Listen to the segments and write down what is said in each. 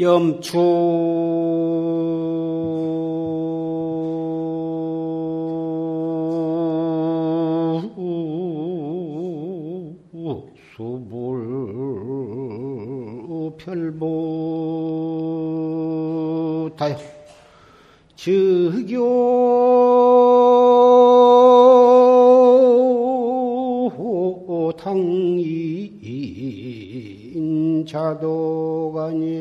염추 수불 별보. 다요. 즉교 당인 타불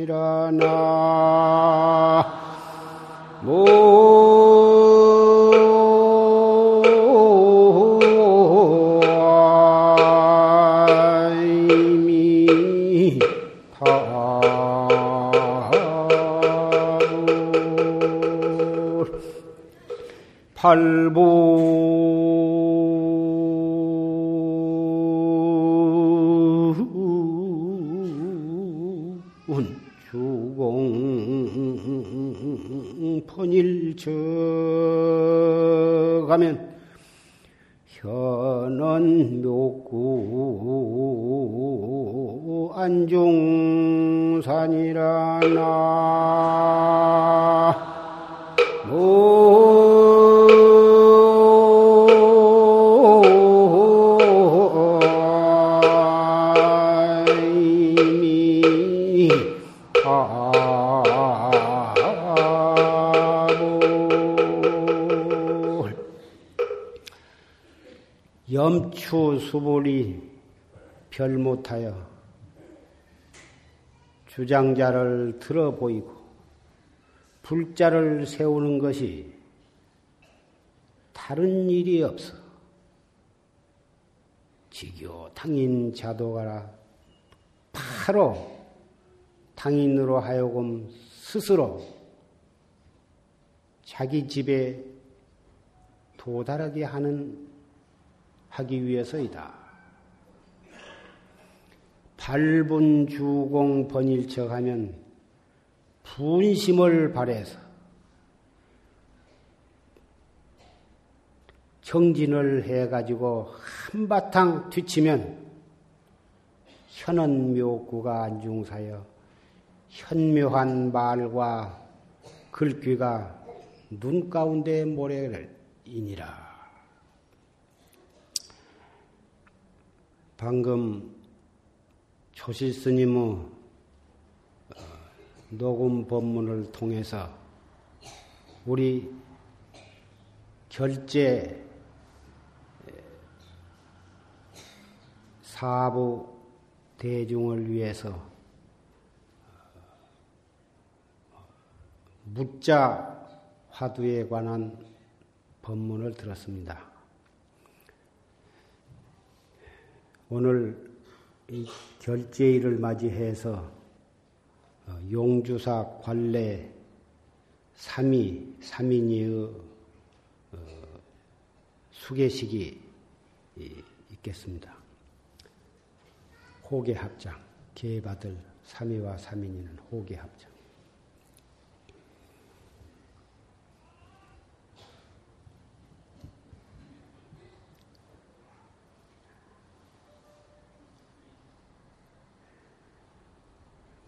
팔부 못하여 주장자를 들어 보이고 불자를 세우는 것이 다른 일이 없어. 지교 당인 자도가라 바로 당인으로 하여금 스스로 자기 집에 도달하게 하는 하기 위해서이다. 발분 주공 번일척 하면 분심을 발해서 정진을 해가지고 한바탕 뒤치면 현원묘구가 안중사여 현묘한 말과 글귀가 눈 가운데 모래를 이니라. 방금 조실 스님의 녹음 법문을 통해서 우리 결제 사부 대중을 위해서 묻자 화두에 관한 법문을 들었습니다. 오늘 이 결제일을 맞이해서 용주사 관례 3위, 3인이의 수계식이 있겠습니다. 호계 합장, 계받을 3위와 3인이는 호계 합장.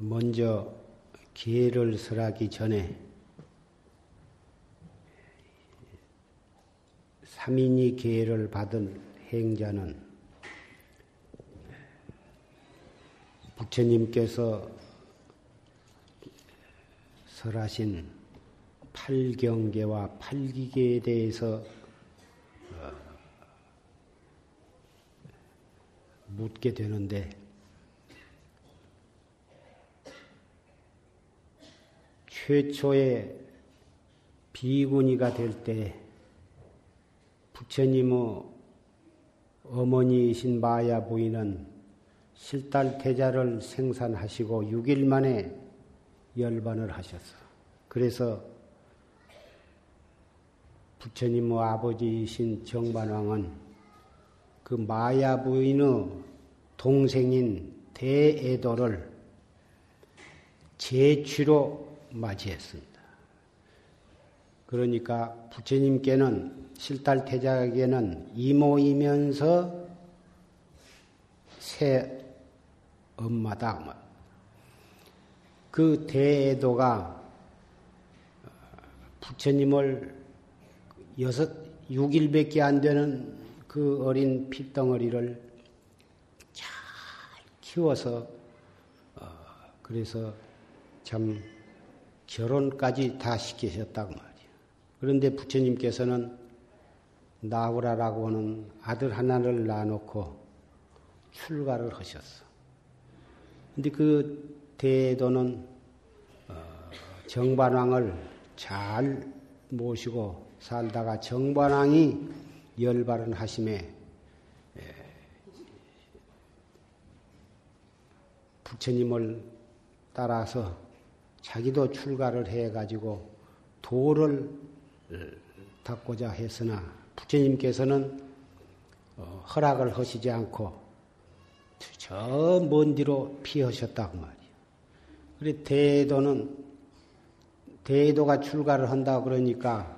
먼저 기회를 설하기 전에 삼인이 기회를 받은 행자는 부처님께서 설하신 팔경계와 팔기계에 대해서 묻게 되는데 최초의 비구니가 될 때 부처님의 어머니이신 마야 부인은 실달 태자를 생산하시고 6일 만에 열반을 하셨어. 그래서 부처님의 아버지이신 정반왕은 그 마야 부인의 동생인 대애도를 제취로 맞이했습니다. 그러니까 부처님께는 실달태자에게는 이모이면서 새 엄마다. 그 대도가 부처님을 여섯, 6일밖에 안 되는 그 어린 핏덩어리를 잘 키워서, 어, 그래서 참 결혼까지 다 시키셨다고 말이에요. 그런데 부처님께서는 나우라라고 하는 아들 하나를 낳아놓고 출가를 하셨어. 근데 그 대도는 어, 정반왕을 잘 모시고 살다가 정반왕이 열발은 하심에 부처님을 따라서 자기도 출가를 해가지고 도를 닦고자 했으나 부처님께서는 어, 허락을 하시지 않고 저 먼 뒤로 피하셨다고 말이에요. 그래 대도는 대도가 출가를 한다 그러니까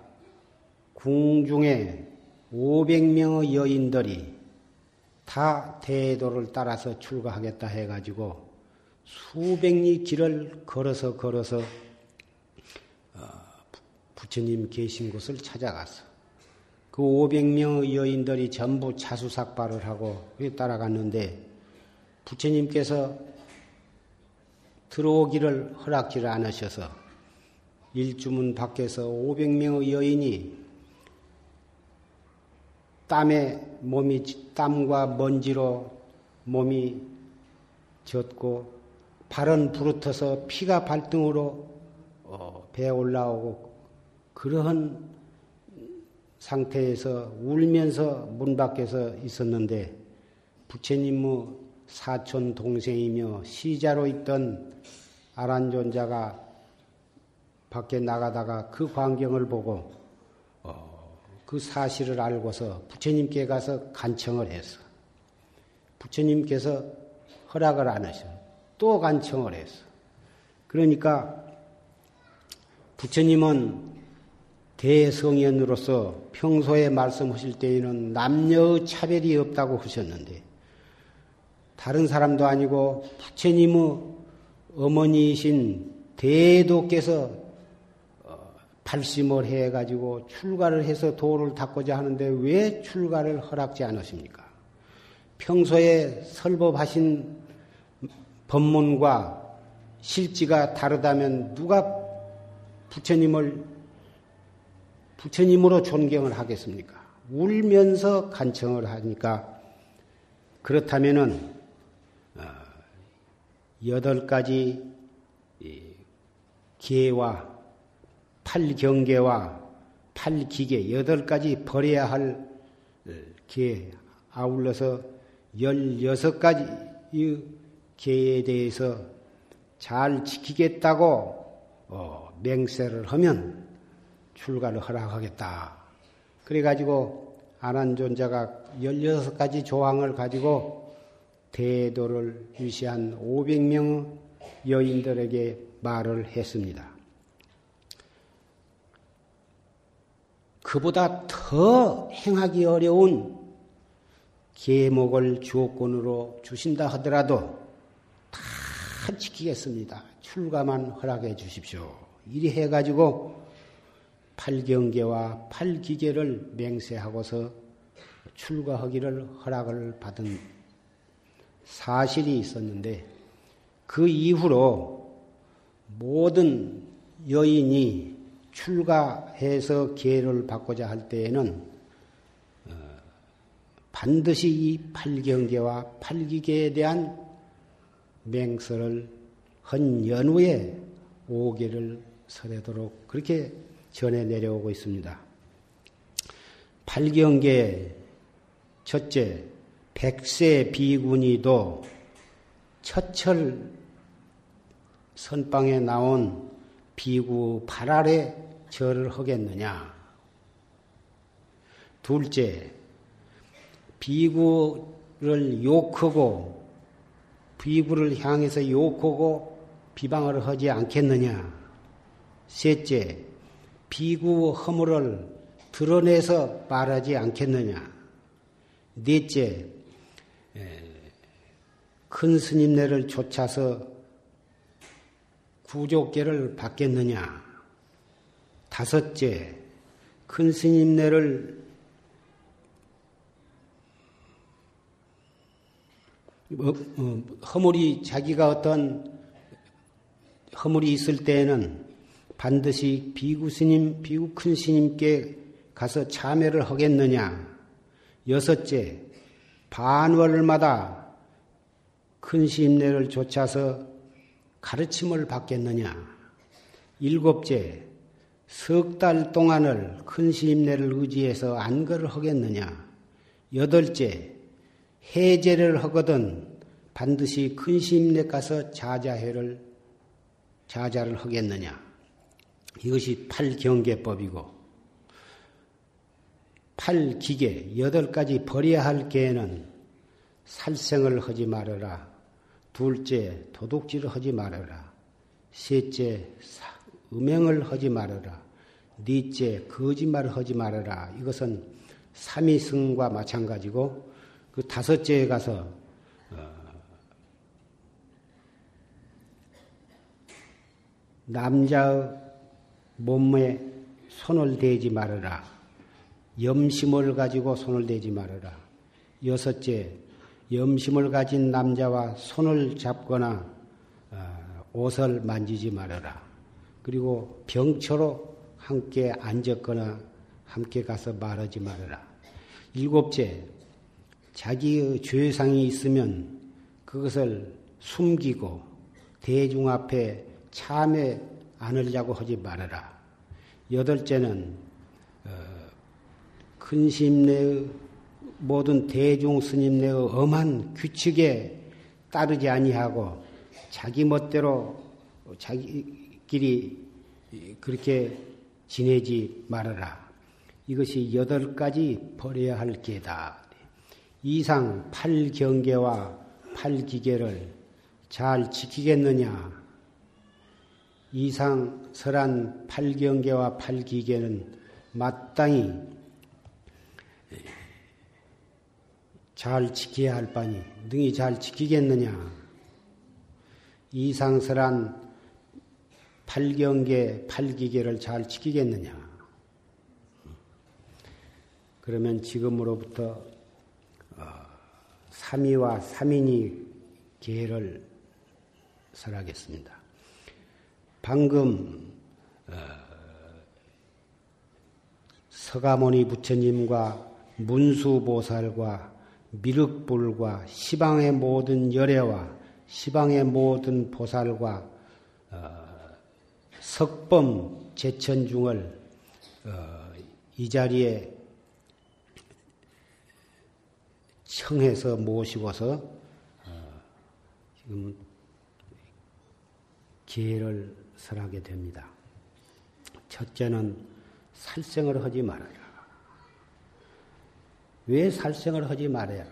궁중에 500명의 여인들이 다 대도를 따라서 출가하겠다 해가지고 수백 리 길을 걸어서 걸어서 어, 부처님 계신 곳을 찾아갔어. 그 500명의 여인들이 전부 자수삭발을 하고 따라갔는데 부처님께서 들어오기를 허락지를 않으셔서 일주문 밖에서 500명의 여인이 땀에 몸이 땀과 먼지로 몸이 젖고 발은 부르터서 피가 발등으로 어, 배에 올라오고 그러한 상태에서 울면서 문 밖에서 있었는데 부처님의 사촌 동생이며 시자로 있던 아란존자가 밖에 나가다가 그 광경을 보고 어, 그 사실을 알고서 부처님께 가서 간청을 했어. 부처님께서 허락을 안 하셔. 또 간청을 했어. 그러니까 부처님은 대성현으로서 평소에 말씀하실 때에는 남녀의 차별이 없다고 하셨는데 다른 사람도 아니고 부처님의 어머니이신 대도께서 어, 발심을 해가지고 출가를 해서 도를 닦고자 하는데 왜 출가를 허락지 않으십니까? 평소에 설법하신 법문과 실지가 다르다면 누가 부처님을 부처님으로 존경을 하겠습니까? 울면서 간청을 하니까 그렇다면은 어, 여덟 가지 기회와 팔경계와 팔기계 여덟 가지 버려야 할 기회 아울러서 열여섯 가지 계에 대해서 잘 지키겠다고 어, 맹세를 하면 출가를 허락하겠다. 그래가지고 아난존자가 16가지 조항을 가지고 대도를 유시한 500명 여인들에게 말을 했습니다. 그보다 더 행하기 어려운 계목을 주옥권으로 주신다 하더라도 다 지키겠습니다. 출가만 허락해 주십시오. 이리 해가지고 팔경계와 팔기계를 맹세하고서 출가하기를 허락을 받은 사실이 있었는데 그 이후로 모든 여인이 출가해서 계를 받고자 할 때에는 어, 반드시 이 팔경계와 팔기계에 대한 맹설을 한 연후에 오계를 설하도록 그렇게 전해 내려오고 있습니다. 팔경계 첫째 백세 비군이도 첫철 선방에 나온 비구 발아래 절을 하겠느냐? 둘째 비구를 욕하고 비구를 향해서 욕하고 비방을 하지 않겠느냐. 셋째, 비구 허물을 드러내서 말하지 않겠느냐. 넷째, 큰 스님네를 쫓아서 부족계를 받겠느냐? 다섯째, 큰 스님네를 어, 어, 허물이 자기가 어떤 허물이 있을 때에는 반드시 비구 스님, 비구 큰 스님께 가서 참회를 하겠느냐? 여섯째, 반월마다 큰 스님네를 쫓아서 가르침을 받겠느냐? 일곱째, 석 달 동안을 큰 스님네를 의지해서 안거를 하겠느냐? 여덟째, 해제를 하거든 반드시 큰 스님네 가서 자자회를 자자를 하겠느냐? 이것이 팔경계법이고 팔기계 여덟 가지 버려야 할 계에는 살생을 하지 말아라. 둘째 도둑질을 하지 말아라. 셋째 음행을 하지 말아라. 넷째 거짓말을 하지 말아라. 이것은 삼위승과 마찬가지고 그 다섯째에 가서 어, 남자의 몸에 손을 대지 말아라. 염심을 가지고 손을 대지 말아라. 여섯째, 염심을 가진 남자와 손을 잡거나 어, 옷을 만지지 말아라. 그리고 병처로 함께 앉았거나 함께 가서 말하지 말아라. 일곱째, 자기의 죄상이 있으면 그것을 숨기고 대중 앞에 참회 안으려고 하지 말아라. 여덟째는 어, 근심 내의 모든 대중 스님네의 엄한 규칙에 따르지 아니하고 자기 멋대로 자기끼리 그렇게 지내지 말아라. 이것이 여덟 가지 버려야 할 게다. 이상 팔경계와 팔기계를 잘 지키겠느냐? 이상 설한 팔경계와 팔기계는 마땅히 잘 지켜야 할 바니 능히 잘 지키겠느냐? 이상설한 팔경계, 팔기계를 잘 지키겠느냐? 그러면 지금으로부터 어, 삼위와 삼인이 계를 설하겠습니다. 방금 어, 서가모니 부처님과 문수보살과 미륵불과 시방의 모든 열애와 시방의 모든 보살과 어, 석범 제천중을 어, 이 자리에 청해서 모시고서 지금 기회를 설하게 됩니다. 첫째는 살생을 하지 말아라. 왜 살생을 하지 말아야?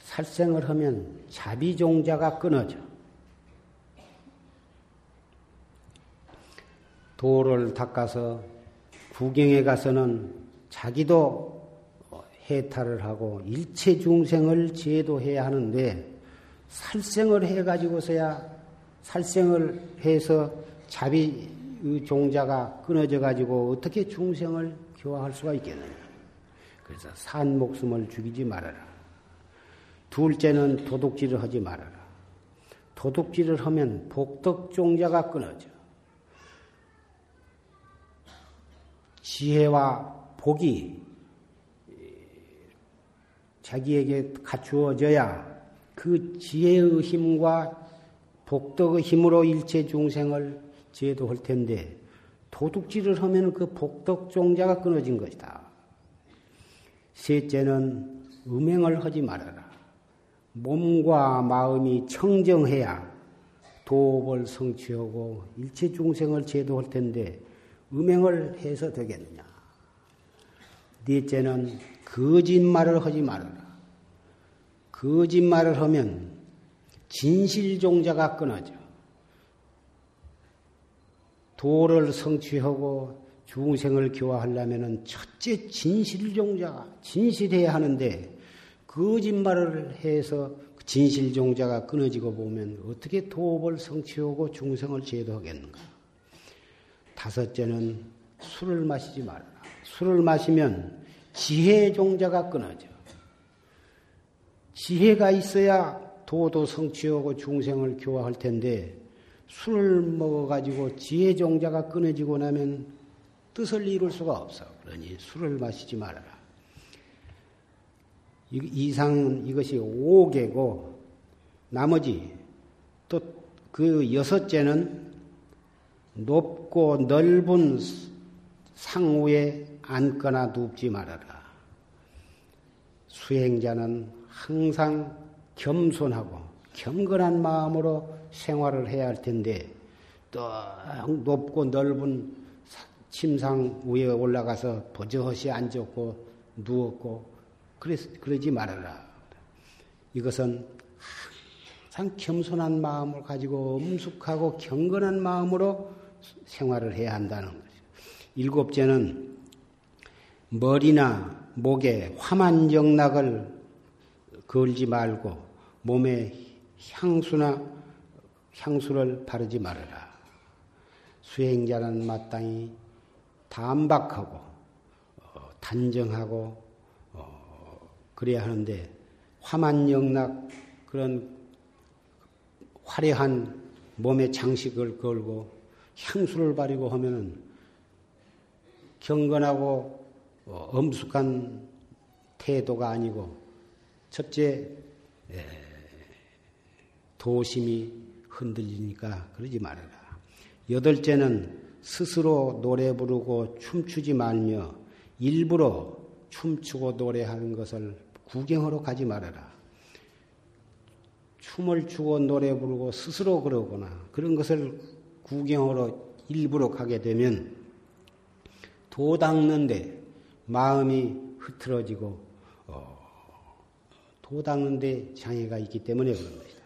살생을 하면 자비종자가 끊어져. 도를 닦아서 구경에 가서는 자기도 해탈을 하고 일체 중생을 제도해야 하는데 살생을 해가지고서야 살생을 해서 자비 종자가 끊어져 가지고 어떻게 중생을 교화할 수가 있겠느냐. 그래서 산 목숨을 죽이지 말아라. 둘째는 도둑질을 하지 말아라. 도둑질을 하면 복덕 종자가 끊어져. 지혜와 복이 자기에게 갖추어져야 그 지혜의 힘과 복덕의 힘으로 일체 중생을 제도할 텐데 도둑질을 하면 그 복덕 종자가 끊어진 것이다. 셋째는 음행을 하지 말아라. 몸과 마음이 청정해야 도업을 성취하고 일체 중생을 제도할 텐데 음행을 해서 되겠느냐. 넷째는 거짓말을 하지 말아라. 거짓말을 하면 진실종자가 끊어져. 도를 성취하고 중생을 교화하려면 첫째 진실종자가 진실해야 하는데 거짓말을 해서 진실종자가 끊어지고 보면 어떻게 도업을 성취하고 중생을 제도하겠는가? 다섯째는 술을 마시지 말라. 술을 마시면 지혜 종자가 끊어져. 지혜가 있어야 도도 성취하고 중생을 교화할 텐데 술을 먹어가지고 지혜 종자가 끊어지고 나면 뜻을 이룰 수가 없어. 그러니 술을 마시지 말아라. 이상은 이것이 5개고 나머지 또 그 여섯째는 높고 넓은 상우에 앉거나 눕지 말아라. 수행자는 항상 겸손하고 경건한 마음으로 생활을 해야 할 텐데 또 높고 넓은 침상 위에 올라가서 버젓이 앉았고 누웠고 그러지 말아라. 이것은 항상 겸손한 마음을 가지고 엄숙하고 경건한 마음으로 생활을 해야 한다는 것이죠. 일곱째는 머리나 목에 화만 영락을 걸지 말고 몸에 향수나 향수를 바르지 말아라. 수행자는 마땅히 담박하고 어, 단정하고 어, 그래야 하는데 화만 영락 그런 화려한 몸에 장식을 걸고 향수를 바르고 하면은 경건하고 어, 엄숙한 태도가 아니고 첫째 도심이 흔들리니까 그러지 말아라. 여덟째는 스스로 노래 부르고 춤추지 말며 일부러 춤추고 노래하는 것을 구경하러 가지 말아라. 춤을 추고 노래 부르고 스스로 그러거나 그런 것을 구경하러 일부러 가게 되면 도 닦는데 마음이 흐트러지고 도 닦는데 장애가 있기 때문에 그런 것이다.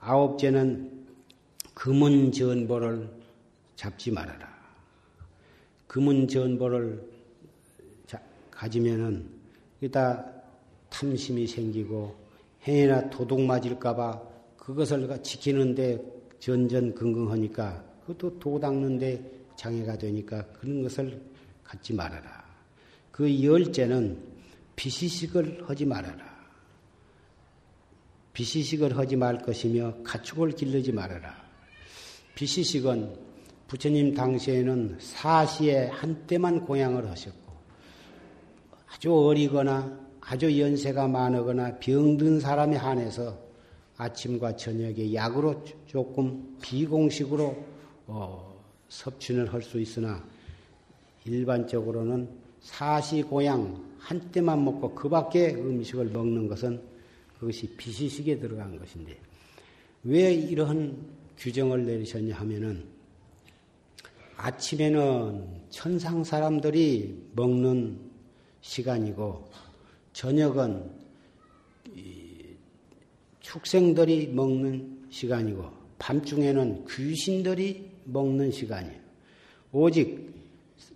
아홉째는 금은 전보를 잡지 말아라. 금은 전보를 가지면은 이다 탐심이 생기고 해나 도둑 맞을까봐 그것을 지키는데 전전긍긍하니까 그것도 도 닦는데 장애가 되니까 그런 것을 갖지 말아라. 그 열째는 비시식을 하지 말아라. 비시식을 하지 말 것이며 가축을 길르지 말아라. 비시식은 부처님 당시에는 사시에 한때만 공양을 하셨고 아주 어리거나 아주 연세가 많거나 병든 사람에 한해서 아침과 저녁에 약으로 조금 비공식으로 어, 섭취를 할 수 있으나 일반적으로는 사시 고양 한때만 먹고 그 밖에 음식을 먹는 것은 그것이 비시식에 들어간 것인데 왜 이러한 규정을 내리셨냐 하면은 아침에는 천상 사람들이 먹는 시간이고 저녁은 축생들이 먹는 시간이고 밤중에는 귀신들이 먹는 시간이에요. 오직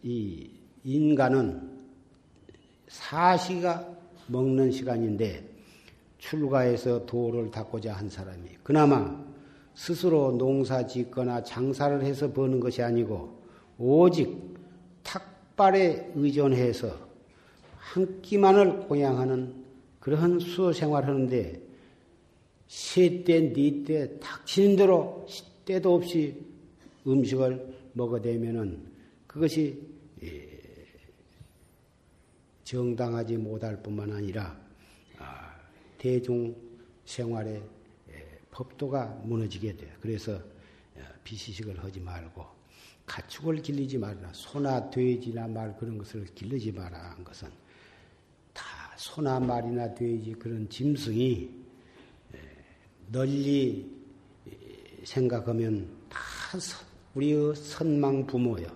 이 인간은 사시가 먹는 시간인데 출가해서 도를 닦고자 한 사람이 그나마 스스로 농사 짓거나 장사를 해서 버는 것이 아니고 오직 탁발에 의존해서 한 끼만을 공양하는 그러한 수호 생활하는데 세때 니때 닥치는 대로 때도 없이 음식을 먹어대면은 그것이 예, 정당하지 못할 뿐만 아니라 대중 생활의 법도가 무너지게 돼요. 그래서 비시식을 하지 말고 가축을 길리지 말라. 소나 돼지나 말 그런 것을 길르지 마라 한 것은 다 소나 말이나 돼지 그런 짐승이 널리 생각하면 다 우리의 선망 부모요.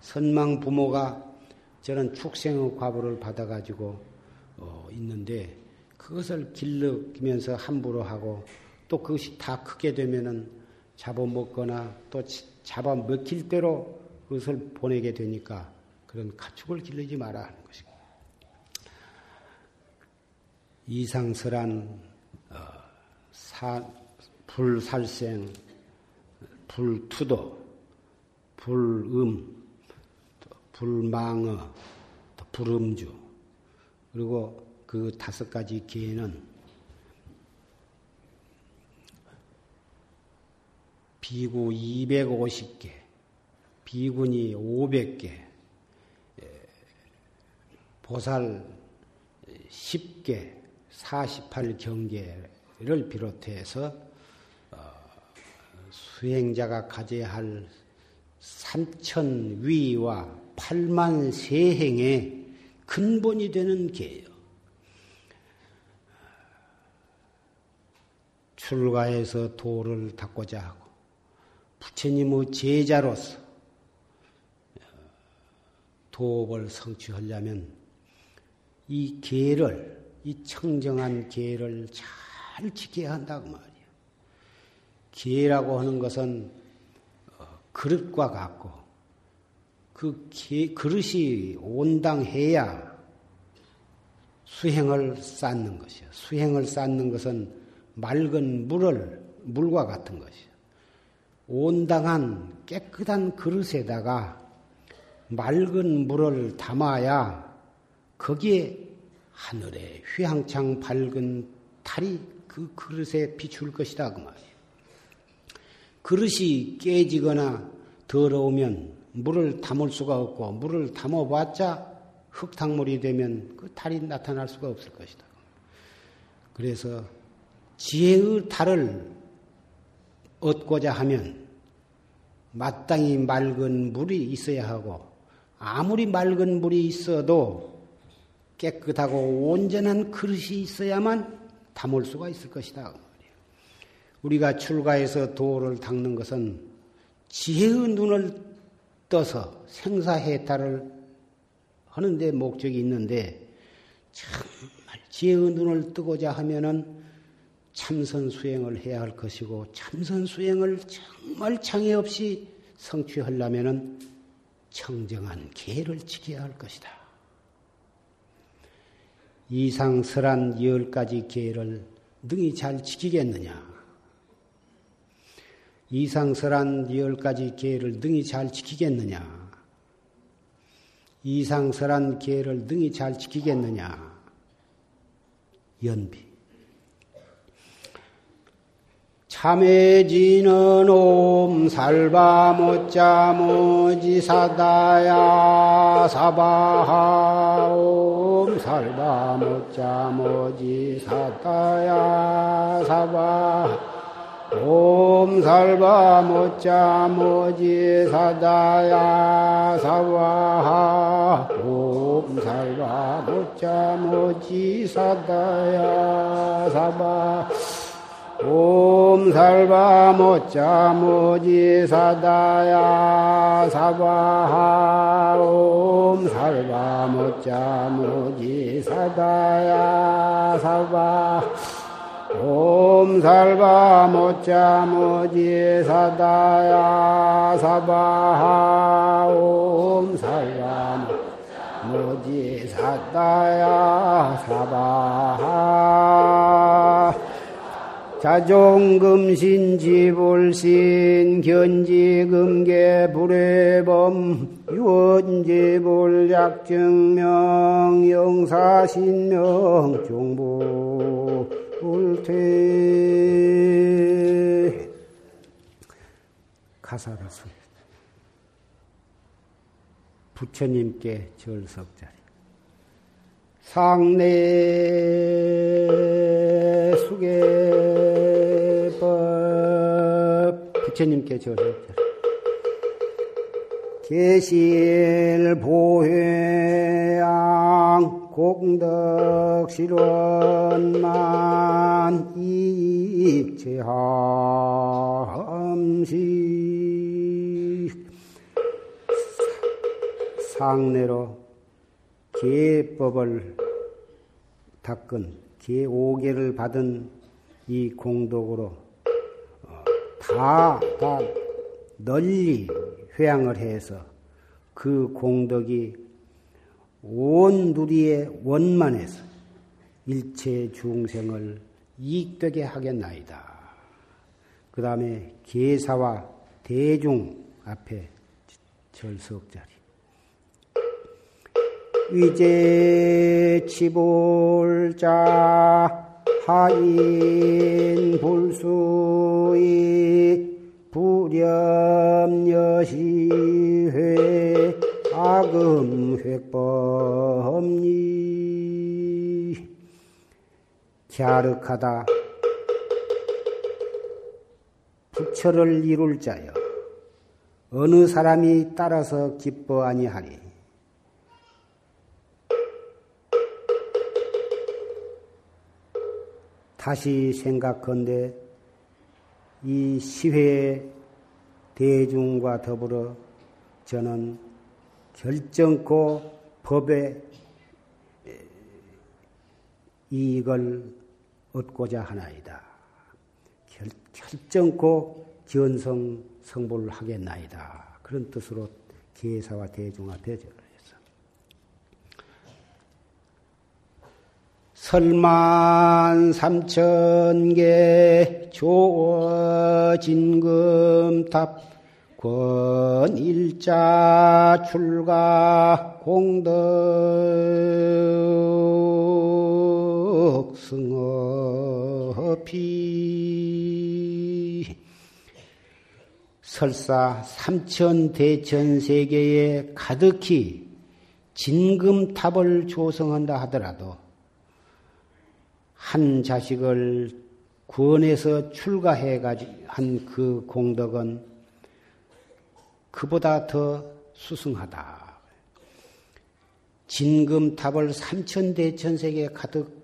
선망 부모가 저런 축생의 과보를 받아가지고 어, 있는데 그것을 길르면서 함부로 하고 또 그것이 다 크게 되면은 잡아먹거나 또 잡아먹힐 대로 그것을 보내게 되니까 그런 가축을 길르지 마라 하는 것입니다. 이상설한 어, 사, 불살생, 불투도, 불음, 불망어, 불음주, 그리고 그 다섯 가지 개는 비구 250개, 비군이 500개, 보살 10개, 48경계를 비롯해서 어, 수행자가 가져야 할 3천 위와 8만 세행의 근본이 되는 계예요. 출가해서 도를 닦고자 하고 부처님의 제자로서 도업을 성취하려면 이 계를 이 청정한 계를 잘 지켜야 한다고 말이에요. 계라고 하는 것은 어, 그릇과 같고 그 계, 그릇이 온당해야 수행을 쌓는 것이요. 수행을 쌓는 것은 맑은 물을 물과 같은 것이요. 온당한 깨끗한 그릇에다가 맑은 물을 담아야 거기에 하늘에 휘황창 밝은 달이 그 그릇에 비출 것이다 그 말이에요. 그릇이 깨지거나 더러우면 물을 담을 수가 없고 물을 담아봤자 흙탕물이 되면 그 달이 나타날 수가 없을 것이다. 그래서 지혜의 달을 얻고자 하면 마땅히 맑은 물이 있어야 하고 아무리 맑은 물이 있어도 깨끗하고 온전한 그릇이 있어야만 담을 수가 있을 것이다. 우리가 출가해서 도를 닦는 것은 지혜의 눈을 떠서 생사해탈을 하는데 목적이 있는데 정말 지혜의 눈을 뜨고자 하면은 참선 수행을 해야 할 것이고 참선 수행을 정말 장애 없이 성취하려면은 청정한 계를 지켜야 할 것이다. 이상설한 열 가지 계를 능히 잘 지키겠느냐? 이상설한 열 가지 계를 능히 잘 지키겠느냐? 이상설한 계를 능히 잘 지키겠느냐? 연비. 참해지는 옴 살바 못자 모지사다야 사바하 옴 살바 못자 모지사다야 사바 옴 살바 못자 모지 사다야 사바하 옴 살바 못자 모지 사다야 사바 옴 살바 모짜 모지 사다야 사바하 옴 살바 모짜 모지 사다야 사바 옴 살바 모짜 모지 사다야 사바하 옴 살바 모지 사다야 사바하 자종금신 지불신 견지금계 불회범 유언지불약증명 영사신명 종부 불퇴 가사가 소 부처님께 절석자리. 상내 수계법. 부처님께 절했죠. 계실 보회양 공덕 실원만 이익제함시. 상내로 계법을 닦은 제5개를 받은 이 공덕으로 어, 다, 다 널리 회양을 해서 그 공덕이 온 누리의 원만해서 일체 중생을 이익되게 하겠나이다. 그 다음에 계사와 대중 앞에 절석 자리. 위제 치볼자 하인 불수이 불염여시회 아 금획법리 갸륵하다. 부처를 이룰 자여 어느 사람이 따라서 기뻐 아니하리 다시 생각건대 이 시회 대중과 더불어 저는 결정코 법의 이익을 얻고자 하나이다. 결, 결정코 견성 성불을 하겠나이다. 그런 뜻으로 계사와 대중 앞에 했어. 설만 삼천 개 조어 진금탑 권일자 출가 공덕 승어피 설사 삼천 대천 세계에 가득히 진금탑을 조성한다 하더라도 한 자식을 구원해서 출가해 가지고 한그 공덕은 그보다 더 수승하다. 진금탑을 삼천대천세계 가득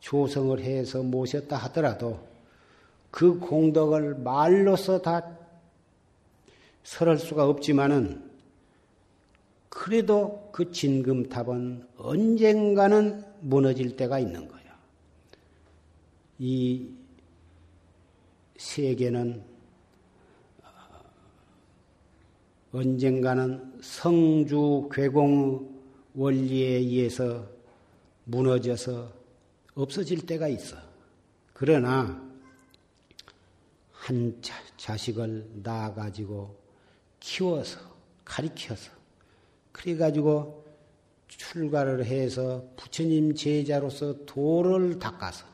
조성을 해서 모셨다 하더라도 그 공덕을 말로서 다 설할 수가 없지만은 그래도 그 진금탑은 언젠가는 무너질 때가 있는 거예요. 이 세계는 언젠가는 성주 괴공 원리에 의해서 무너져서 없어질 때가 있어. 그러나 한 자, 식을 낳아가지고 키워서 가리켜서 그래가지고 출가를 해서 부처님 제자로서 도를 닦아서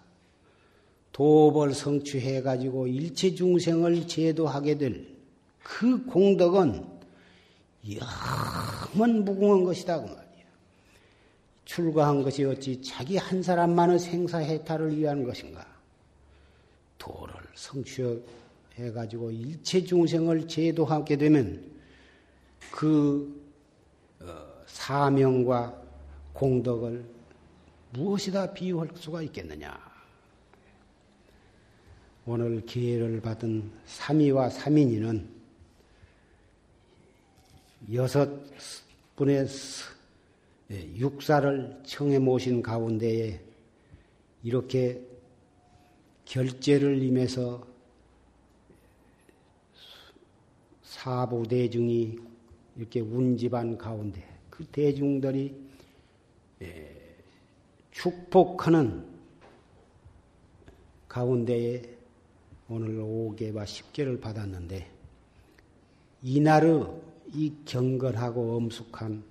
도벌 성취해가지고 일체 중생을 제도하게 될 그 공덕은 영원 무궁한 것이다 그 말이야. 출가한 것이 어찌 자기 한 사람만의 생사해탈을 위한 것인가? 도를 성취해 가지고 일체 중생을 제도하게 되면 그 어, 사명과 공덕을 무엇이다 비유할 수가 있겠느냐? 오늘 기회를 받은 삼위와 삼인이는 여섯 분의 예, 육사를 청해 모신 가운데에 이렇게 결제를 임해서 사부 대중이 이렇게 운집한 가운데 그 대중들이 예, 축복하는 가운데에 오늘 5개와 10개를 받았는데 이날의 이 경건하고 엄숙한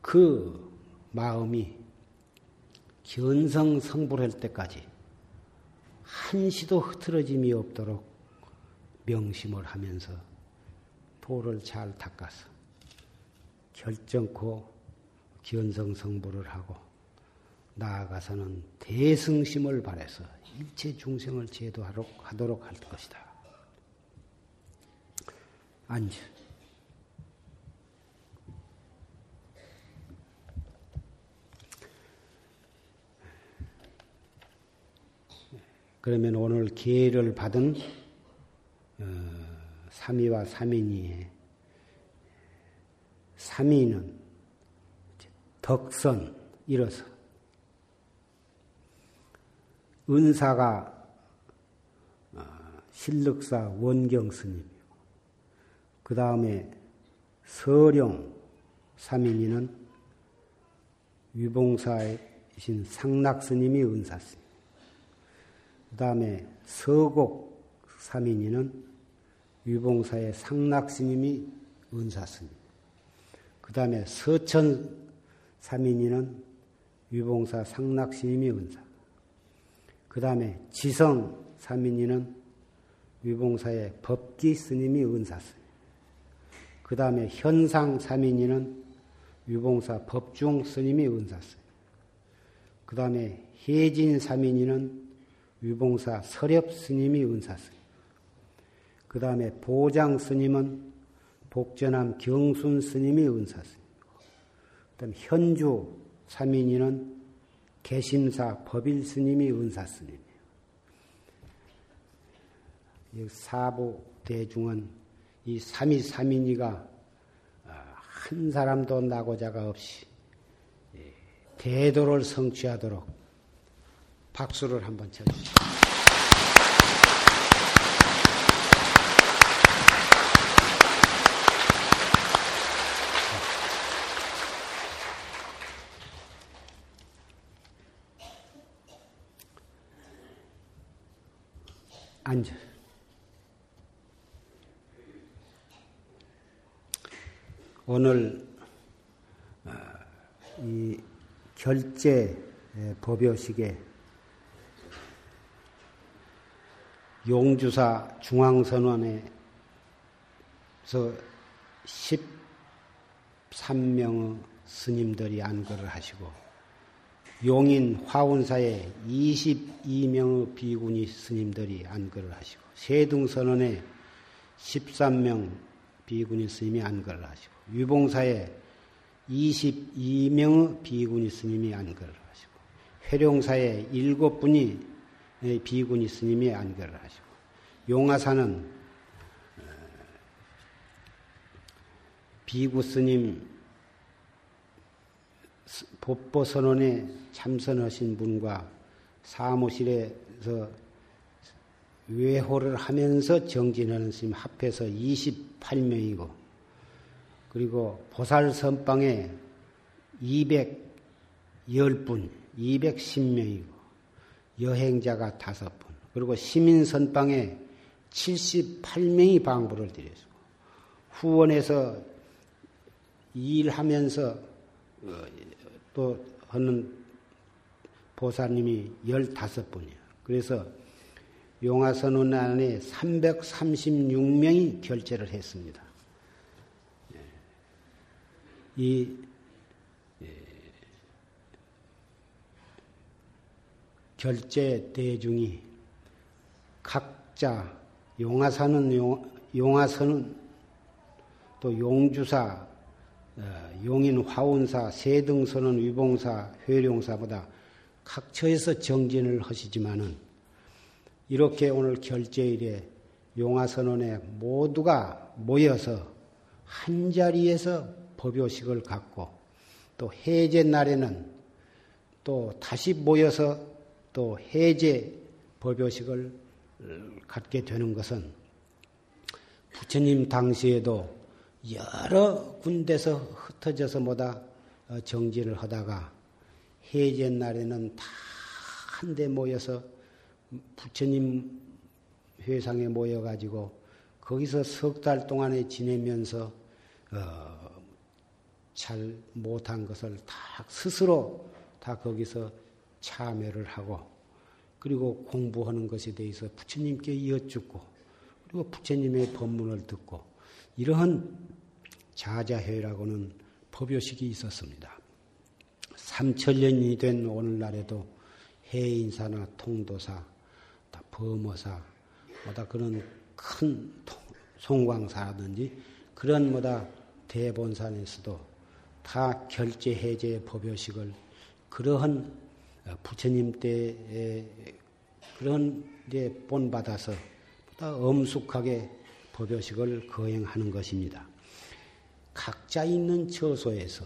그 마음이 견성 성불할 때까지 한시도 흐트러짐이 없도록 명심을 하면서 도를 잘 닦아서 결정코 견성 성불을 하고 나아가서는 대승심을 발해서 일체 중생을 제도하도록 할 것이다. 앉아. 그러면 오늘 기회를 받은 어, 삼위와 삼인이 삼위는 덕선 이어서 은사가 어, 실력사 원경 스님이고 그 다음에 서령 삼인이는 위봉사이신 상락 스님이 은사 스님. 그 다음에 서곡 삼인이는 유봉사의 상락스님이 은사스님. 그 다음에 서천 삼인이는 유봉사 상락스님이 은사. 그 다음에 지성 삼인이는 유봉사의 법기 스님이 은사스님. 그 다음에 현상 삼인이는 유봉사 법중 스님이 은사스님. 그 다음에 해진 삼인이는 유봉사 설협 스님이 은사스님. 그 다음에 보장 스님은 복전함 경순 스님이 은사 스님이고, 그 다음 현주 삼인이는 개심사 법일 스님이 은사 스님이에요. 이 사부 대중은 이 삼위 삼인이가 아, 한 사람도 나고자가 없이 예, 대도를 성취하도록 박수를 한번 쳐주시죠. 앉아. 오늘 어, 이 결제 법요식에 용주사 중앙선원에서 13명의 스님들이 안거를 하시고 용인 화운사에 22명의 비구니 스님들이 안거를 하시고 세등선언에 13명 비구니 스님이 안거를 하시고 유봉사에 22명의 비구니 스님이 안거를 하시고 회룡사에 7분이 비구니 스님이 안거를 하시고. 용화사는 어, 비구 스님 법보 선언에 참선하신 분과 사무실에서 외호를 하면서 정진하는 스님 합해서 28명이고 그리고 보살 선방에 210분, 210명이고 여행자가 5분 그리고 시민 선방에 78명이 방부를 드렸고 후원에서 일하면서 어, 또 하는 보사님이 15분이에요. 그래서 용화선언 안에 336명이 결제를 했습니다. 예. 이 결제 대중이 각자 용화사는 용, 용화선은 또 용주사 어, 용인 화운사, 세등선은 위봉사, 회룡사보다 각처에서 정진을 하시지만은 이렇게 오늘 결제일에 용화선언에 모두가 모여서 한 자리에서 법요식을 갖고 또 해제 날에는 또 다시 모여서 또 해제 법요식을 갖게 되는 것은 부처님 당시에도 여러 군데서 흩어져서 뭐다 어, 정진을 하다가 해제 날에는 다 한데 모여서 부처님 회상에 모여가지고 거기서 석 달 동안에 지내면서 어, 잘 못한 것을 다 스스로 다 거기서 참여를 하고 그리고 공부하는 것에 대해서 부처님께 여쭙고 그리고 부처님의 법문을 듣고 이러한 자자회라고는 법요식이 있었습니다. 3천년이 된 오늘날에도 해인사나 통도사, 범어사, 뭐다 그런 큰 송광사라든지 그런 뭐다 대본산에서도 다 결제 해제 법요식을 그러한 부처님 때에 그런 데 본받아서 보다 엄숙하게 법요식을 거행하는 것입니다. 각자 있는 처소에서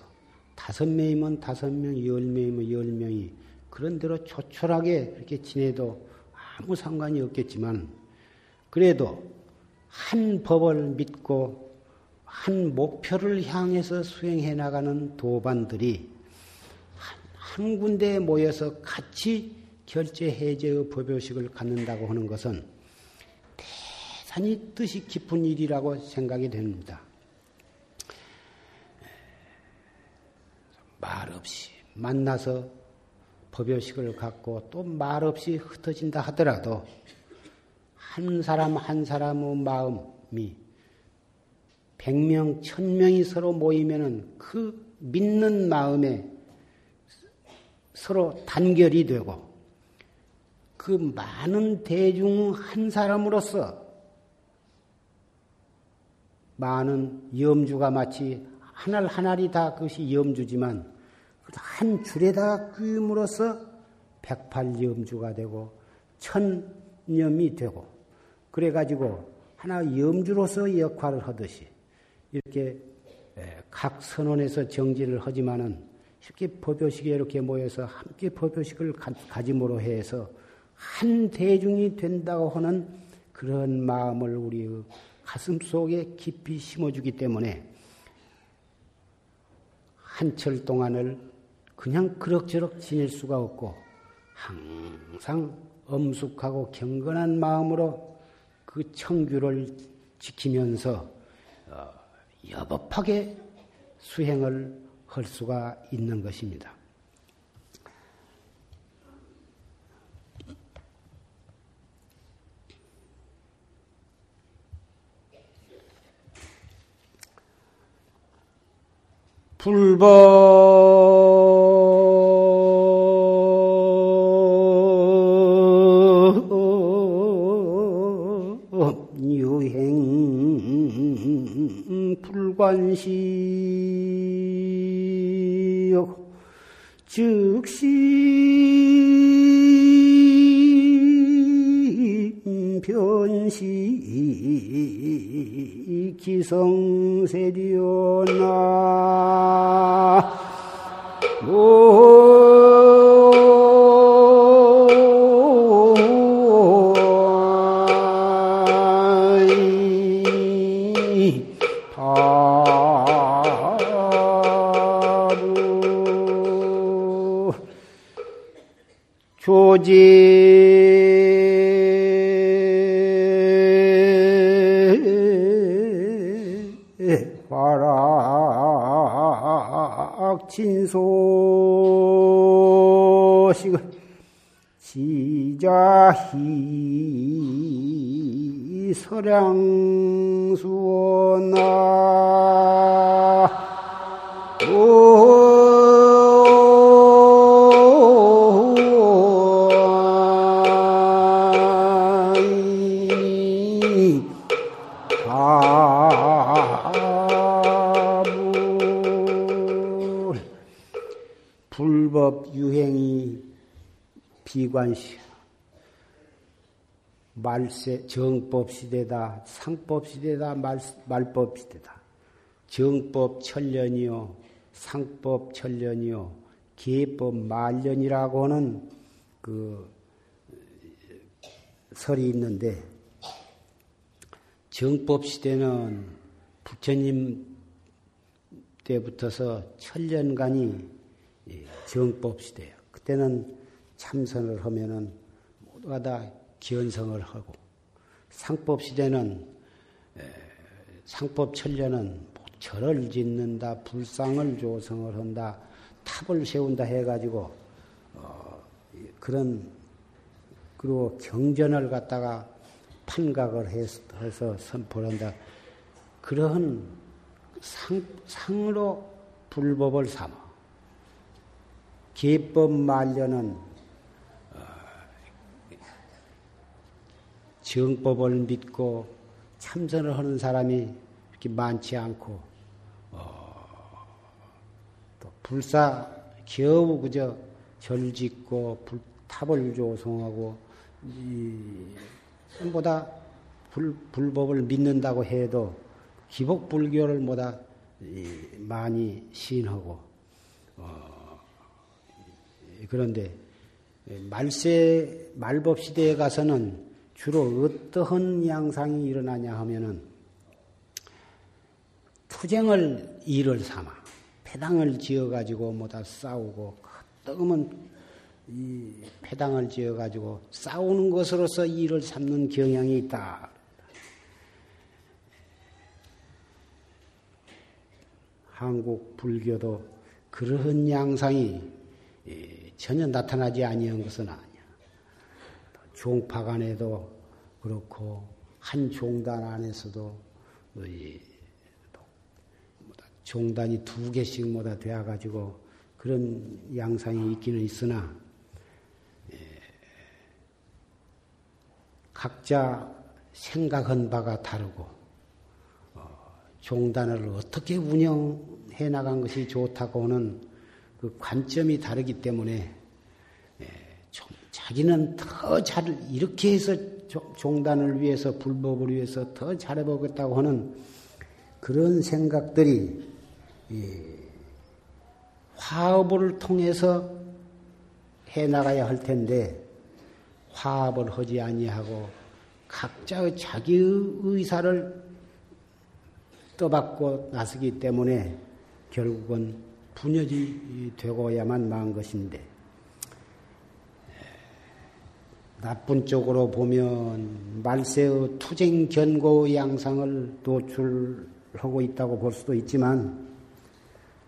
다섯 명이면 다섯 명, 열 명이면 열 명이 그런 대로 조촐하게 이렇게 지내도 아무 상관이 없겠지만 그래도 한 법을 믿고 한 목표를 향해서 수행해 나가는 도반들이 한, 한 군데에 모여서 같이 결제 해제의 법요식을 갖는다고 하는 것은 대단히 뜻이 깊은 일이라고 생각이 됩니다. 말 없이 만나서 법요식을 갖고 또 말 없이 흩어진다 하더라도 한 사람 한 사람의 마음이 백명, 천명이 서로 모이면은 그 믿는 마음에 서로 단결이 되고 그 많은 대중 한 사람으로서 많은 염주가 마치 하나 하나리 다 그것이 염주지만 한 줄에다 끼움으로써 백팔 염주가 되고 천념이 되고 그래가지고 하나 염주로서 역할을 하듯이 이렇게 각 선원에서 정지를 하지만은 쉽게 법요식에 이렇게 모여서 함께 법요식을 가짐으로 해서 한 대중이 된다고 하는 그런 마음을 우리 가슴 속에 깊이 심어주기 때문에 한철 동안을 그냥 그럭저럭 지낼 수가 없고 항상 엄숙하고 경건한 마음으로 그 청규를 지키면서 어, 여법하게 수행을 할 수가 있는 것입니다. 불법 유행 불관시 즉시 변시 기성세리오나 화락 진소식을 지자히 서량수나 비관시 말세 정법 시대다 상법 시대다 말, 말법 시대다 정법 천년이요 상법 천년이요 계법 말년이라고 하는 그 설이 있는데 정법 시대는 부처님 때부터서 천년간이 정법 시대예요. 그때는 참선을 하면은 모두가 다 기원성을 하고 상법 시대는 상법 천년은 절을 짓는다, 불상을 조성을 한다, 탑을 세운다 해가지고 어, 그런 그리고 경전을 갖다가 판각을 해서 선포를 한다. 그러한 상, 상으로 불법을 삼아. 계법 말려는 정법을 믿고 참선을 하는 사람이 이렇게 많지 않고 어, 또 불사 겨우 그저 절 짓고 불, 탑을 조성하고 보다 불, 불법을 믿는다고 해도 기복 불교를 보다 많이 시인하고 어, 그런데 말세 말법 시대에 가서는 주로 어떠한 양상이 일어나냐 하면은 투쟁을 일을 삼아 패당을 지어 가지고 뭐다 싸우고 뜨거운 이 패당을 지어 가지고 싸우는 것으로서 일을 삼는 경향이 있다. 한국 불교도 그러한 양상이 전혀 나타나지 아니한 것은 아니야. 종파 간에도 그렇고 한 종단 안에서도 종단이 두 개씩 뭐다 되어 가지고 그런 양상이 있기는 있으나 각자 생각한 바가 다르고 어, 종단을 어떻게 운영해 나간 것이 좋다고 하는 그 관점이 다르기 때문에 예, 자기는 더 잘 이렇게 해서 종단을 위해서 불법을 위해서 더 잘해보겠다고 하는 그런 생각들이 화업을 통해서 해 나가야 할 텐데 화합을 하지 아니하고 각자의 자기의 의사를 떠받고 나서기 때문에 결국은 분열이 되고야만 만 것인데 나쁜 쪽으로 보면 말세의 투쟁 견고 양상을 노출하고 있다고 볼 수도 있지만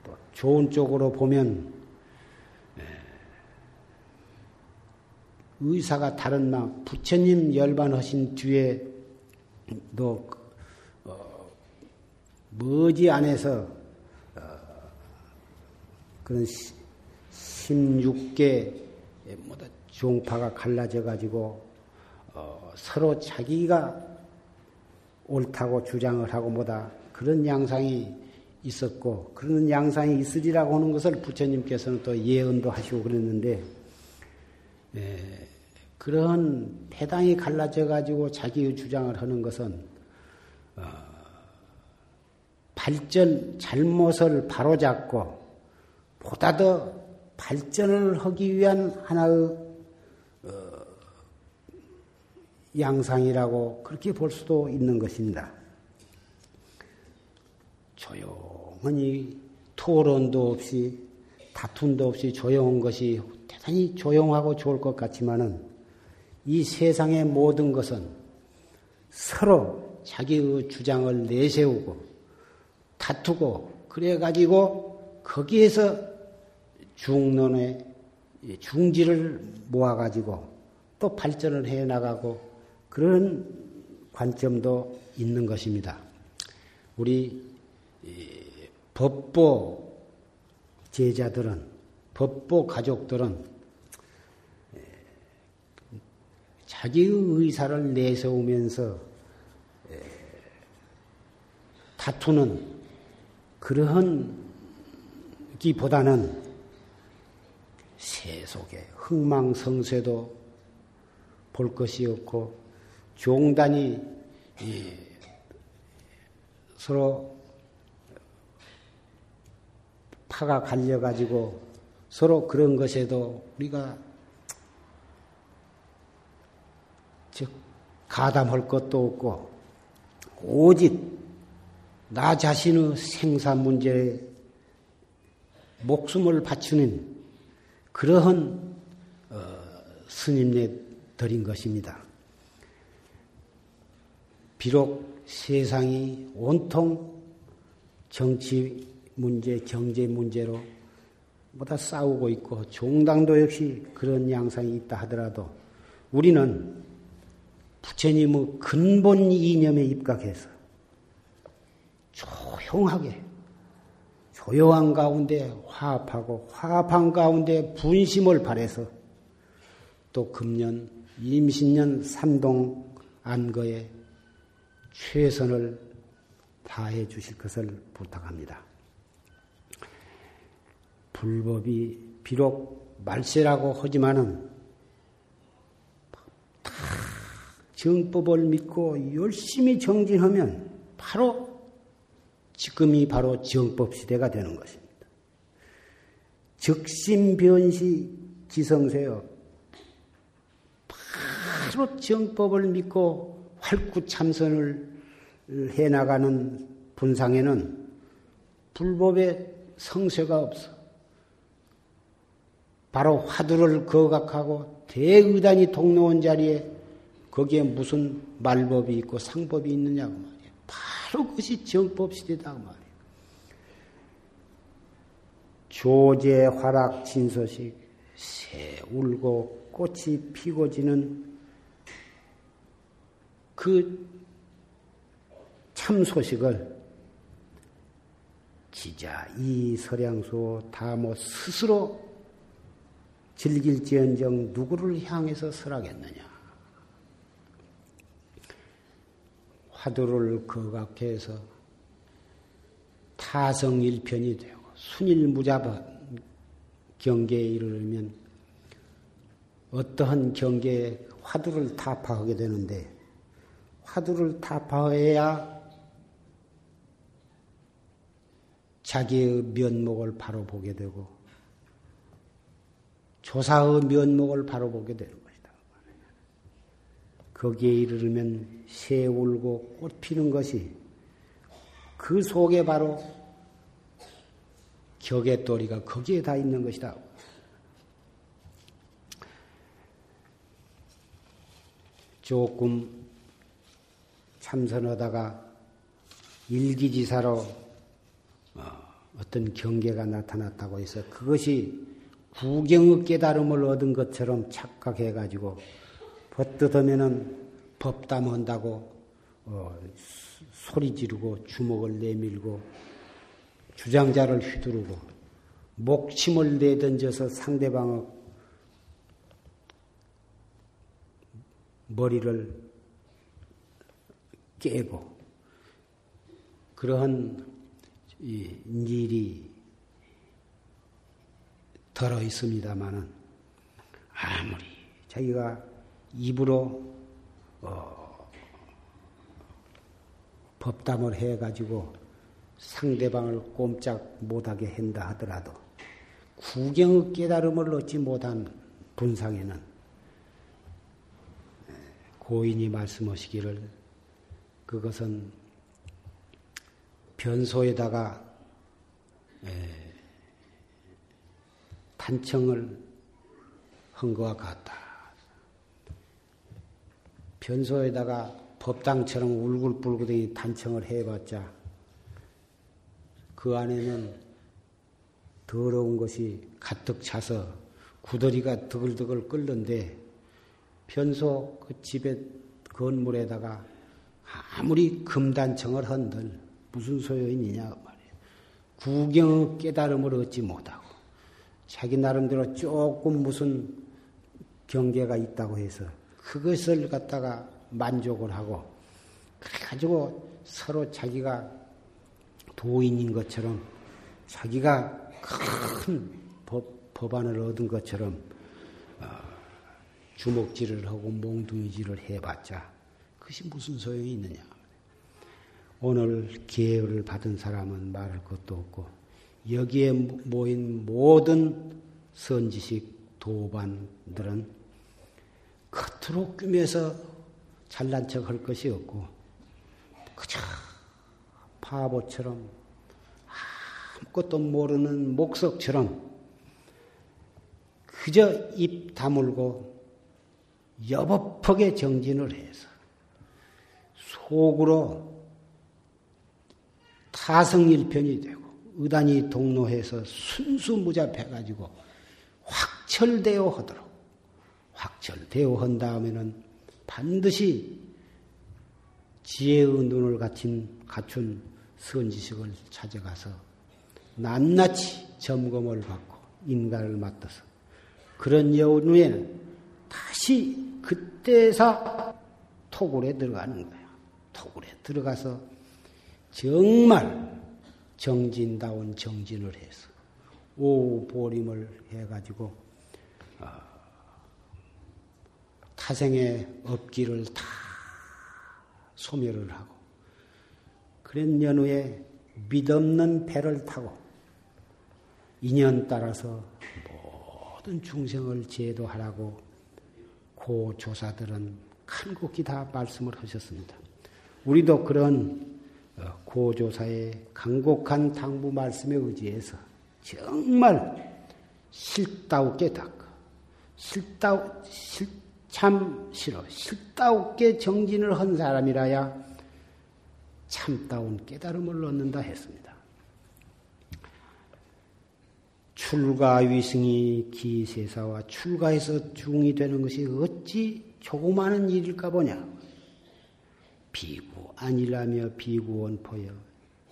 또 좋은 쪽으로 보면 의사가 다른 마음, 부처님 열반하신 뒤에 도 어, 머지 안에서 어, 그런 16개 뭐다 종파가 갈라져 가지고 어, 서로 자기가 옳다고 주장을 하고 뭐다. 그런 양상이 있었고 그런 양상이 있으리라고 하는 것을 부처님께서는 또 예언도 하시고 그랬는데 예, 그런 패당이 갈라져 가지고 자기의 주장을 하는 것은 어, 발전 잘못을 바로잡고 보다 더 발전을 하기 위한 하나의 어, 양상이라고 그렇게 볼 수도 있는 것입니다. 조용히 토론도 없이 다툼도 없이 조용한 것이 대단히 조용하고 좋을 것 같지만은 이 세상의 모든 것은 서로 자기의 주장을 내세우고 다투고 그래가지고 거기에서 중론의 중지를 모아가지고 또 발전을 해 나가고 그런 관점도 있는 것입니다. 우리 법보 제자들은 법보 가족들은 자기의 의사를 내세우면서 다투는 그러한 기보다는 세속의 흥망성쇠도 볼 것이 없고 종단이 서로 파가 갈려가지고 서로 그런 것에도 우리가 즉 가담할 것도 없고 오직 나 자신의 생사 문제에 목숨을 바치는 그러한 어, 스님네들인 것입니다. 비록 세상이 온통 정치 문제, 경제 문제로 뭐다 싸우고 있고 종당도 역시 그런 양상이 있다 하더라도 우리는 부처님의 근본 이념에 입각해서 조용하게 조용한 가운데 화합하고 화합한 가운데 분심을 발해서 또 금년 임신년 삼동 안거에 최선을 다해 주실 것을 부탁합니다. 불법이 비록 말세라고 하지만은 다 정법을 믿고 열심히 정진하면 바로 지금이 바로 정법 시대가 되는 것입니다. 적심변시 지성세요. 바로 정법을 믿고 활구 참선을 해나가는 분상에는 불법의 성쇠가 없어. 바로 화두를 거각하고 대의단이 동로원 자리에 거기에 무슨 말법이 있고 상법이 있느냐고 말이야. 바로 그것이 정법 시대다 그 말이야. 조제 화락 진소식 새 울고 꽃이 피고 지는 그 참 소식을 기자 이 서량수 다모 스스로 즐길지언정 누구를 향해서 설하겠느냐. 화두를 거각해서 타성일편이 되고 순일무잡한 경계에 이르면 어떠한 경계에 화두를 타파하게 되는데 화두를 타파해야 자기의 면목을 바로 보게 되고 조사의 면목을 바로 보게 되는 것이다. 거기에 이르면 새 울고 꽃 피는 것이 그 속에 바로 격의 도리가 거기에 다 있는 것이다. 조금 참선하다가 일기지사로 어떤 경계가 나타났다고 해서 그것이 구경의 깨달음을 얻은 것처럼 착각해가지고 버뜩하면은 법담한다고 어, 소리 지르고 주먹을 내밀고 주장자를 휘두르고 목침을 내던져서 상대방의 머리를 깨고 그러한 일이 들어 있습니다만은 아무리 자기가 입으로 어, 법담을 해가지고 상대방을 꼼짝 못하게 한다 하더라도 구경의 깨달음을 얻지 못한 분상에는 고인이 말씀하시기를 그것은 변소에다가 단청을 한 것과 같다. 변소에다가 법당처럼 울굴불굴이 단청을 해봤자 그 안에는 더러운 것이 가득 차서 구더리가 드글드글 끓는데 변소 그 집에 건물에다가 아무리 금단청을 한들 무슨 소용이냐 말이에요. 구경 깨달음을 얻지 못하고 자기 나름대로 조금 무슨 경계가 있다고 해서 그것을 갖다가 만족을 하고 그래가지고 서로 자기가 도인인 것처럼 자기가 큰 법, 법안을 얻은 것처럼 어, 주먹질을 하고 몽둥이질을 해봤자 그것이 무슨 소용이 있느냐. 오늘 기회를 받은 사람은 말할 것도 없고 여기에 모인 모든 선지식 도반들은 겉으로 꾸며서 잘난 척 할 것이 없고 그저 바보처럼 아무것도 모르는 목석처럼 그저 입 다물고 여법하게 정진을 해서 속으로 타성일편이 되고 의단이 동로해서 순수무잡해가지고 확철되어 하도록 확철되어 한 다음에는 반드시 지혜의 눈을 갖춘, 갖춘 선지식을 찾아가서 낱낱이 점검을 받고 인간을 맡아서 그런 여우에는 다시 그때서 토굴에 들어가는 거야. 토굴에 들어가서 정말 정진다운 정진을 해서 오보림을 해가지고 어, 타생의 업기를 다 소멸을 하고 그런 연후에 믿없는 배를 타고 인연 따라서 모든 중생을 제도하라고 고 조사들은 간곡히 다 말씀을 하셨습니다. 우리도 그런 어, 고조사의 강곡한 당부 말씀에 의지해서 정말 실다우게 닦아. 실다우, 실, 참 싫어. 실다우게 정진을 한 사람이라야 참다운 깨달음을 얻는다 했습니다. 출가 위승이 기세사와 출가해서 중이 되는 것이 어찌 조그마한 일일까 보냐. 비구 아니라며 비구원포여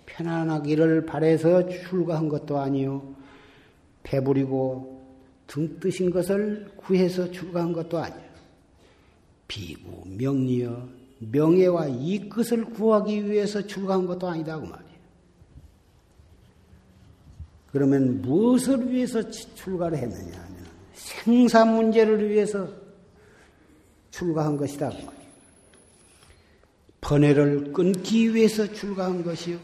편안하기를 바래서 출가한 것도 아니요 배부리고 등 뜨신 것을 구해서 출가한 것도 아니요 비구 명리여 명예와 이끝을 구하기 위해서 출가한 것도 아니다고 말이에요. 그러면 무엇을 위해서 출가를 했느냐 하면 생사 문제를 위해서 출가한 것이다 그 말이에요. 번뇌를 끊기 위해서 출가한 것이요.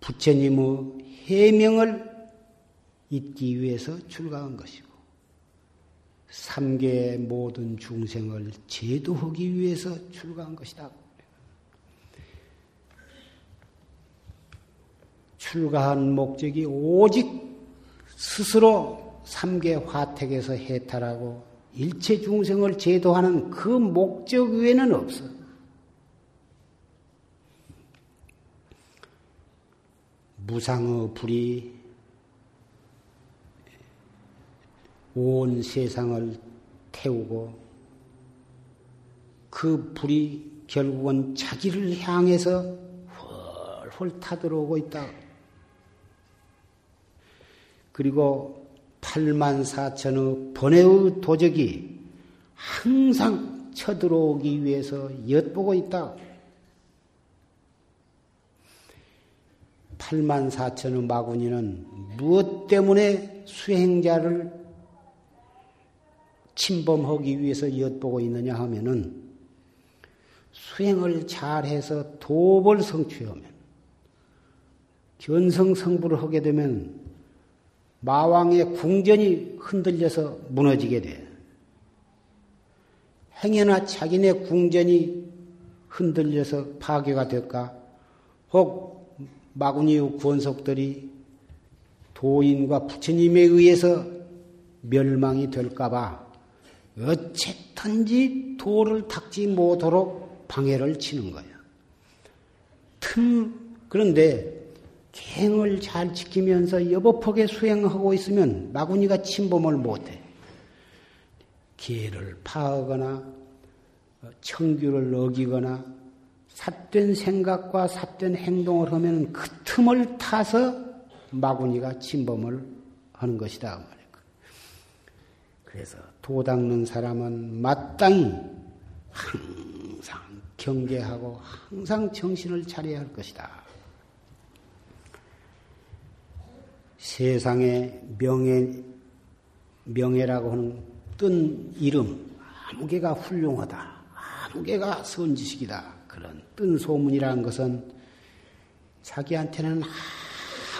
부처님의 해명을 잊기 위해서 출가한 것이고, 삼계의 모든 중생을 제도하기 위해서 출가한 것이다. 출가한 목적이 오직 스스로 삼계 화택에서 해탈하고 일체 중생을 제도하는 그 목적 외에는 없어. 무상의 불이 온 세상을 태우고 그 불이 결국은 자기를 향해서 훨훨 타들어오고 있다. 그리고 8만 4천의 번뇌의 도적이 항상 쳐들어오기 위해서 엿보고 있다. 8만 4천의 마구니는 무엇 때문에 수행자를 침범하기 위해서 엿보고 있느냐 하면은 수행을 잘해서 도벌 성취하면 견성성부를 하게 되면 마왕의 궁전이 흔들려서 무너지게 돼. 행여나 자기네 궁전이 흔들려서 파괴가 될까? 혹 마구니의 권속들이 도인과 부처님에 의해서 멸망이 될까봐 어쨌든지 도를 닦지 못하도록 방해를 치는 거야. 틈, 그런데 갱을 잘 지키면서 여법하게 수행하고 있으면 마구니가 침범을 못해. 기회를 파하거나 청규를 어기거나 삿된 생각과 삿된 행동을 하면 그 틈을 타서 마구니가 침범을 하는 것이다. 그 그래서 도 닦는 사람은 마땅히 항상 경계하고 항상 정신을 차려야 할 것이다. 세상의 명예, 명예라고 하는 뜬 이름, 아무 개가 훌륭하다. 아무 개가 선지식이다. 그런 뜬 소문이라는 것은 자기한테는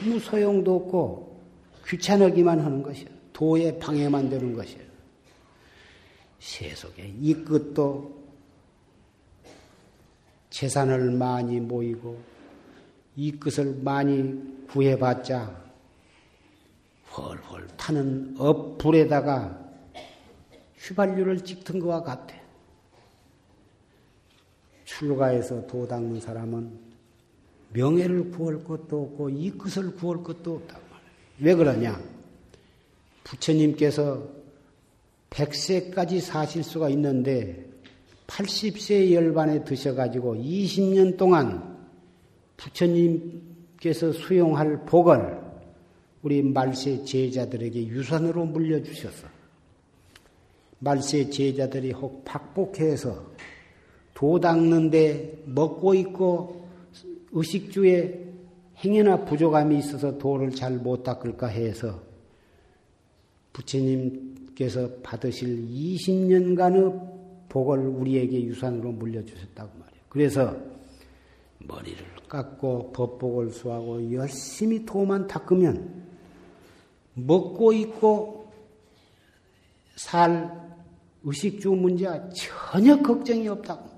아무 소용도 없고 귀찮으기만 하는 것이야. 도에 방해만 되는 것이야. 세속에 이끗도 재산을 많이 모이고 이끗을 많이 구해봤자 훨훨 타는 업 불에다가 휘발유를 찌얹던 것과 같아. 출가해서 도 닦는 사람은 명예를 구할 것도 없고 이 것을 구할 것도 없다고 말해요. 왜 그러냐? 부처님께서 100세까지 사실 수가 있는데 80세 열반에 드셔가지고 20년 동안 부처님께서 수용할 복을 우리 말세 제자들에게 유산으로 물려주셨어. 말세 제자들이 혹 박복해서 도 닦는데 먹고 있고 의식주에 행여나 부족함이 있어서 도를 잘 못 닦을까 해서 부처님께서 받으실 20년간의 복을 우리에게 유산으로 물려주셨다고 말이에요. 그래서 머리를 깎고 법복을 수하고 열심히 도만 닦으면 먹고 있고 살 의식주 문제 전혀 걱정이 없다고.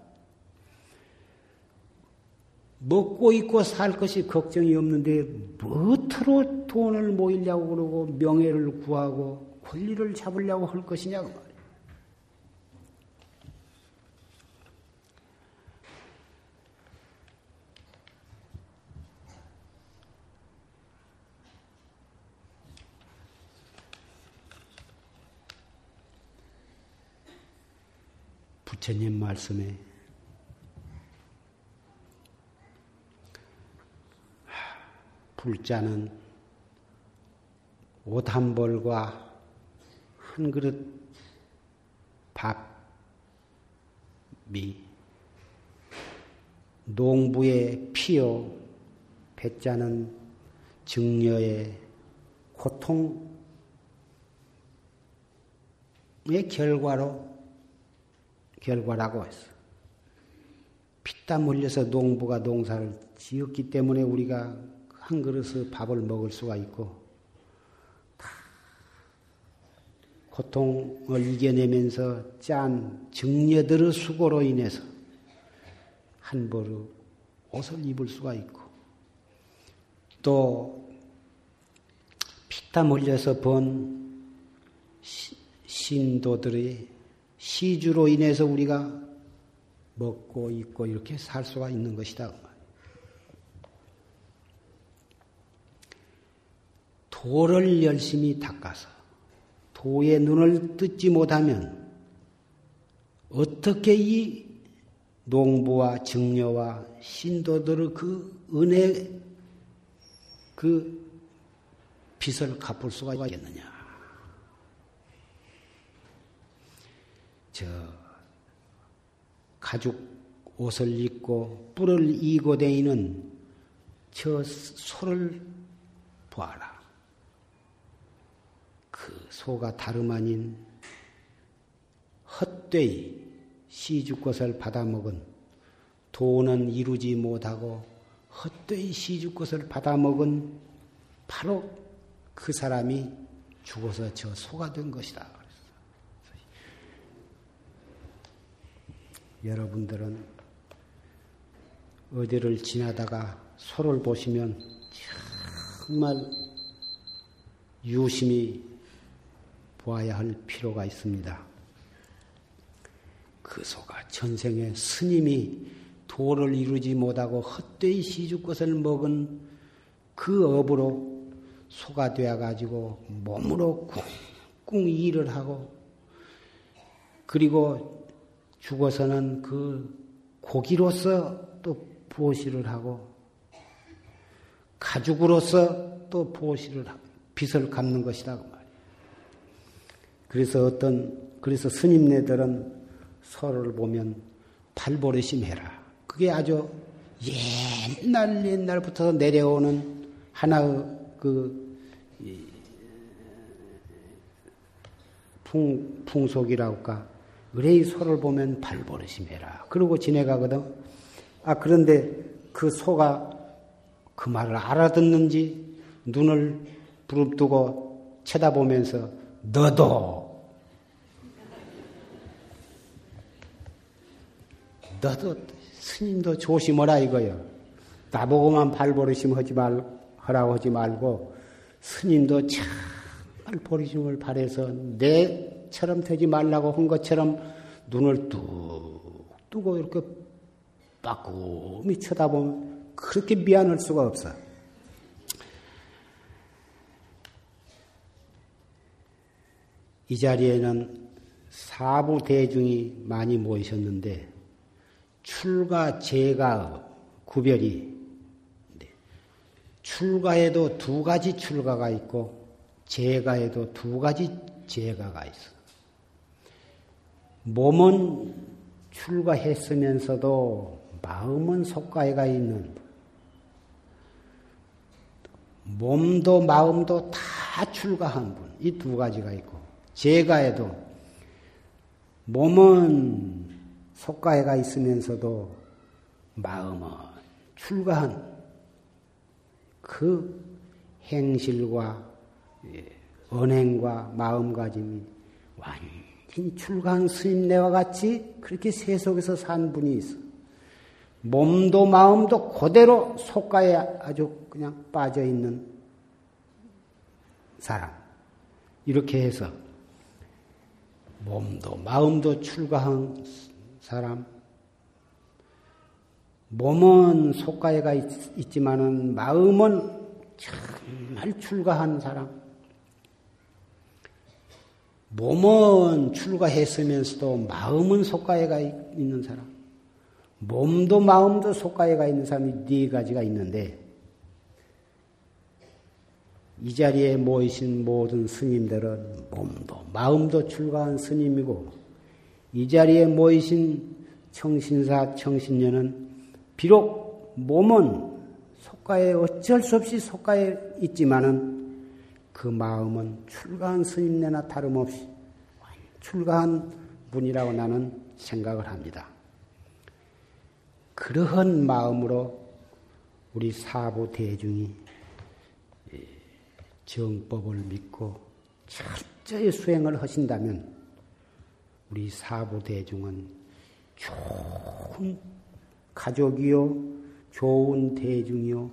먹고 있고 살 것이 걱정이 없는데 무엇으로 돈을 모이려고 그러고 명예를 구하고 권리를 잡으려고 할 것이냐고 부처님 말씀에 불자는 옷 한 벌과 한 그릇 밥이 농부의 피요 배자는 증려의 고통의 결과로 결과라고 했어. 피땀 흘려서 농부가 농사를 지었기 때문에 우리가 한 그릇의 밥을 먹을 수가 있고 고통을 이겨내면서 짠 증려들의 수고로 인해서 한 벌의 옷을 입을 수가 있고 또 피땀 흘려서 번 신도들의 시주로 인해서 우리가 먹고 입고 이렇게 살 수가 있는 것이다. 도를 열심히 닦아서 도의 눈을 뜯지 못하면 어떻게 이 농부와 증려와 신도들의 그 은혜 그 빚을 갚을 수가 있겠느냐. 저 가죽 옷을 입고 뿔을 이고 다니는 저 소를 보아라. 그 소가 다름 아닌 헛되이 시주것을 받아먹은 돈은 이루지 못하고 헛되이 시주것을 받아먹은 바로 그 사람이 죽어서 저 소가 된 것이다. 여러분들은 어디를 지나다가 소를 보시면 정말 유심히 보아야 할 필요가 있습니다. 그 소가 전생에 스님이 도를 이루지 못하고 헛되이 시주 것을 먹은 그 업으로 소가 되어가지고 몸으로 꿍꿍 일을 하고 그리고 죽어서는 그 고기로서 또 보시를 하고 가죽으로서 또 보시를 빚을 갚는 것이다 그 말이에요. 그래서 어떤 그래서 스님네들은 서로를 보면 발버릇심 해라. 그게 아주 옛날 옛날부터 내려오는 하나의 그 풍, 풍속이라고 할까 의뢰의 소를 보면 발버릇이매라. 그러고 지내가거든. 아, 그런데 그 소가 그 말을 알아듣는지 눈을 부릅뜨고 쳐다보면서 너도 너도 스님도 조심하라 이거요. 나보고만 발버릇심 하지 말 하라고 하지 말고 스님도 참 발버릇심을 바래서 내 처럼 되지 말라고 한 것처럼 눈을 뚝 뜨고 이렇게 빠꾸미 쳐다보면 그렇게 미안할 수가 없어. 이 자리에는 사부 대중이 많이 모이셨는데 출가 제가 구별이 출가에도 두 가지 출가가 있고 제가에도 두 가지 제가가 있어. 몸은 출가했으면서도 마음은 속가해가 있는 몸도 마음도 다 출가한 분. 이 두 가지가 있고 제가에도 몸은 속가해가 있으면서도 마음은 출가한 그 행실과 예, 언행과 마음가짐이 완 전히 출가한 스님네와 같이 그렇게 세속에서 산 분이 있어. 몸도 마음도 그대로 속가에 아주 그냥 빠져 있는 사람. 이렇게 해서 몸도 마음도 출가한 사람. 몸은 속가에가 있, 지만은 마음은 정말 출가한 사람. 몸은 출가했으면서도 마음은 속가에가 있는 사람. 몸도 마음도 속가에가 있는 사람이 네 가지가 있는데 이 자리에 모이신 모든 스님들은 몸도 마음도 출가한 스님이고 이 자리에 모이신 청신사 청신녀는 비록 몸은 속가에 어쩔 수 없이 속가에 있지만은 그 마음은 출가한 스님네나 다름없이 출가한 분이라고 나는 생각을 합니다. 그러한 마음으로 우리 사부 대중이 정법을 믿고 철저히 수행을 하신다면 우리 사부 대중은 좋은 가족이요, 좋은 대중이요,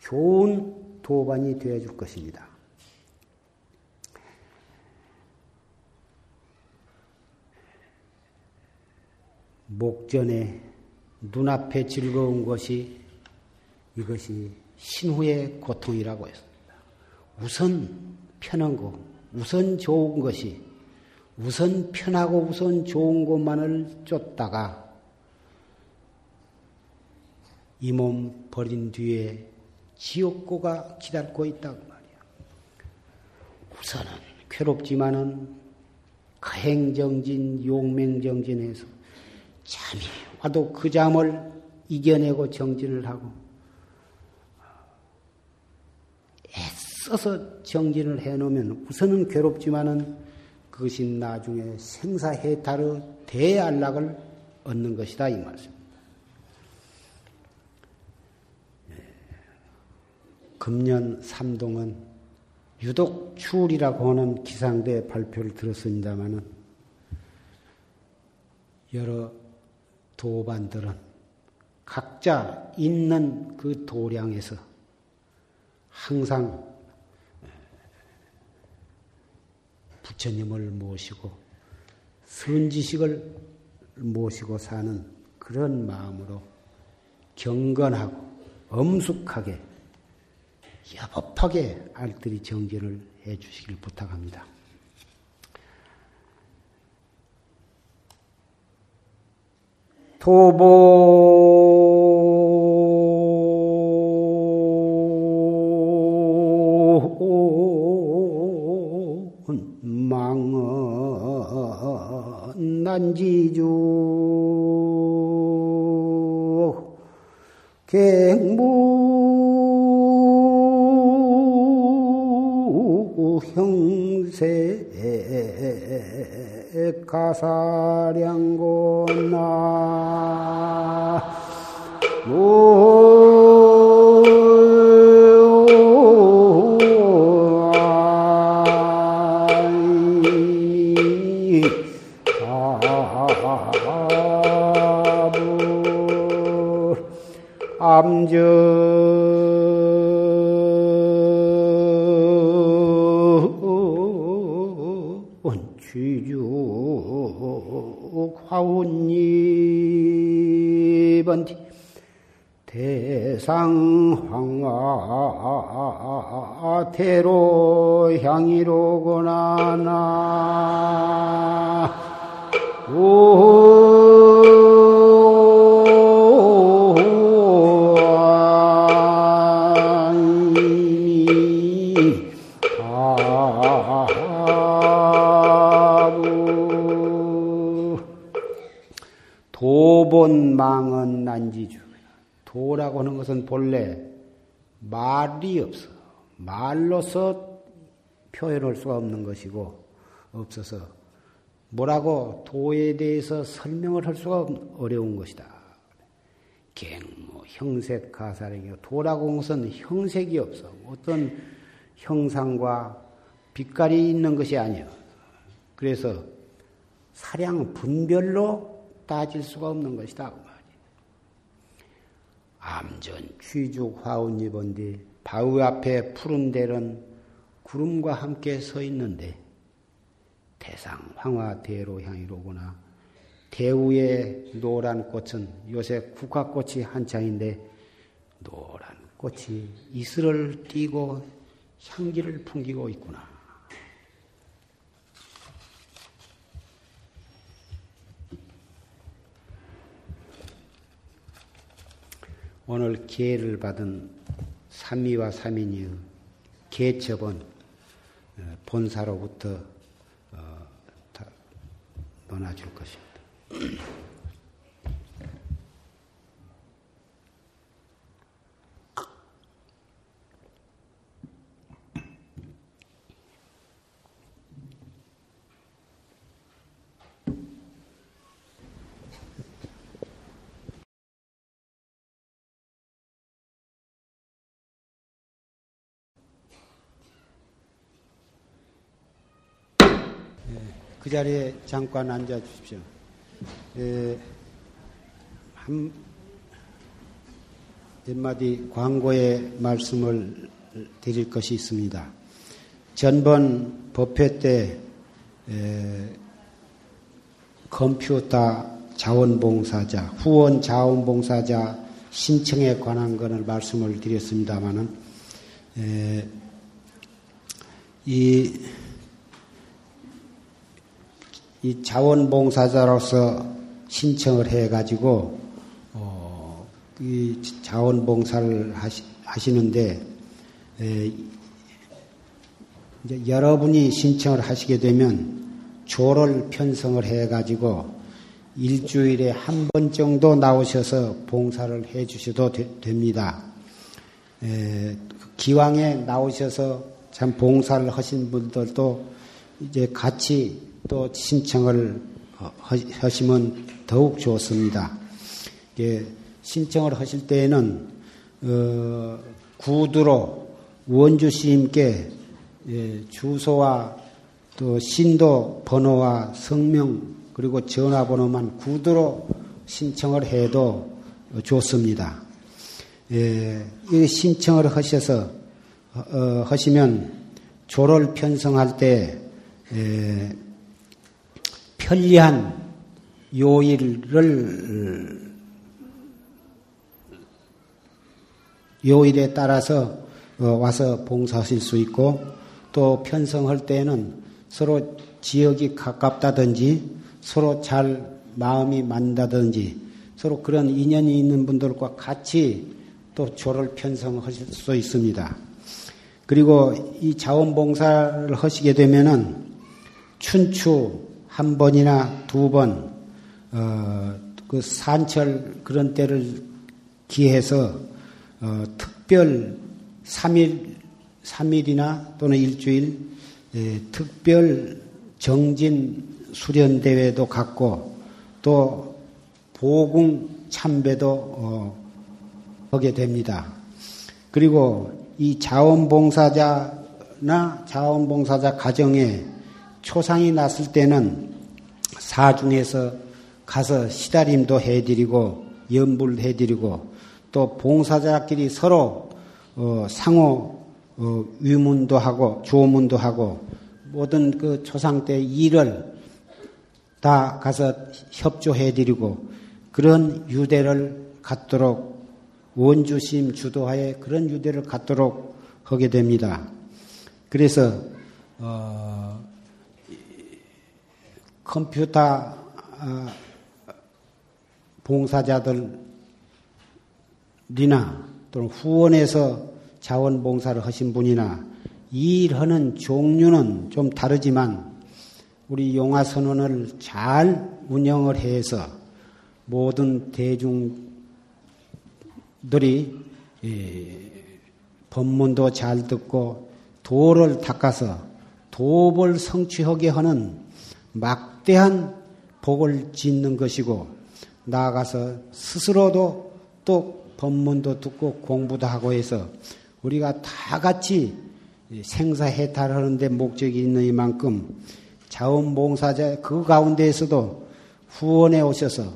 좋은 도반이 되어줄 것입니다. 목전에 눈앞에 즐거운 것이 이것이 신후의 고통이라고 했습니다. 우선 편한 거, 우선 좋은 것이, 우선 편하고 우선 좋은 것만을 쫓다가 이 몸 버린 뒤에 지옥고가 기다리고 있다고 말이야. 우선은 괴롭지만은 가행정진, 용맹정진에서 잠이 와도 그 잠을 이겨내고 정진을 하고 애써서 정진을 해놓으면 우선은 괴롭지만은 그것이 나중에 생사해탈의 대안락을 얻는 것이다 이 말씀입니다. 예. 금년 삼동은 유독 추울이라고 하는 기상대 발표를 들었습니다마는 여러 도반들은 각자 있는 그 도량에서 항상 부처님을 모시고 선지식을 모시고 사는 그런 마음으로 경건하고 엄숙하게 여법하게 알뜰히 정진을 해 주시길 부탁합니다. 도본 액가사량곤나 암전 12번 대상황화 대로 향이로구나 나 오. 도본망은 난지주. 도라고 하는 것은 본래 말이 없어. 말로서 표현할 수가 없는 것이고, 없어서 뭐라고 도에 대해서 설명을 할 수가 어려운 것이다. 갱뭐 형색 가사령이 도라고 하는 것은 형색이 없어. 어떤 형상과 빛깔이 있는 것이 아니야. 그래서 사량 분별로 따질 수가 없는 것이다. 그 암전 귀죽 화운 입은 뒤 바위 앞에 푸른 대는 구름과 함께 서 있는데 대상 황화 대로 향이로구나. 대우의 노란 꽃은 요새 국화꽃이 한창인데 노란 꽃이 이슬을 띠고 향기를 풍기고 있구나. 오늘 기회를 받은 삼위와 삼인이 개첩은 어, 본사로부터 어, 논아줄 것입니다. 그 자리에 잠깐 앉아 주십시오. 에, 한, 몇 마디 광고의 말씀을 드릴 것이 있습니다. 전번 법회 때 에, 컴퓨터 자원봉사자, 후원 자원봉사자 신청에 관한 것을 말씀을 드렸습니다마는 이 이 자원봉사자로서 신청을 해가지고 어, 이 자원봉사를 하시, 하시는데 에, 이제 여러분이 신청을 하시게 되면 조를 편성을 해가지고 일주일에 한 번 정도 나오셔서 봉사를 해 주셔도 됩니다. 에, 기왕에 나오셔서 참 봉사를 하신 분들도 이제 같이 또 신청을 하시면 더욱 좋습니다. 예, 신청을 하실 때에는 어, 구두로 원주 시님께 예, 주소와 또 신도 번호와 성명 그리고 전화번호만 구두로 신청을 해도 좋습니다. 예, 이 신청을 하셔서 어, 하시면 조를 편성할 때 예, 편리한 요일을 요일에 따라서 어, 와서 봉사하실 수 있고 또 편성할 때에는 서로 지역이 가깝다든지 서로 잘 마음이 맞다든지 서로 그런 인연이 있는 분들과 같이 또 조를 편성하실 수 있습니다. 그리고 이 자원봉사를 하시게 되면은 춘추 한 번이나 두 번, 어, 그 산철 그런 때를 기해서, 어, 특별 3일, 3일이나 또는 일주일, 예, 특별 정진 수련 대회도 갖고, 또 보궁 참배도, 어, 하게 됩니다. 그리고 이 자원봉사자나 자원봉사자 가정에 초상이 났을 때는 사중에서 가서 시다림도 해드리고 연불 해드리고 또 봉사자끼리 서로 어, 상호 어, 위문도 하고 조문도 하고 모든 그 초상 때 일을 다 가서 협조해드리고 그런 유대를 갖도록 원주심 주도하에 그런 유대를 갖도록 하게 됩니다. 그래서 어, 컴퓨터 어, 봉사자들이나 또는 후원해서 자원봉사를 하신 분이나 이 일하는 종류는 좀 다르지만 우리 용화선언을 잘 운영을 해서 모든 대중들이 법문도 잘 듣고 도를 닦아서 도를 성취하게 하는 막 대한 복을 짓는 것이고 나아가서 스스로도 또 법문도 듣고 공부도 하고 해서 우리가 다 같이 생사해탈하는데 목적이 있는 이만큼 자원봉사자 그 가운데에서도 후원해 오셔서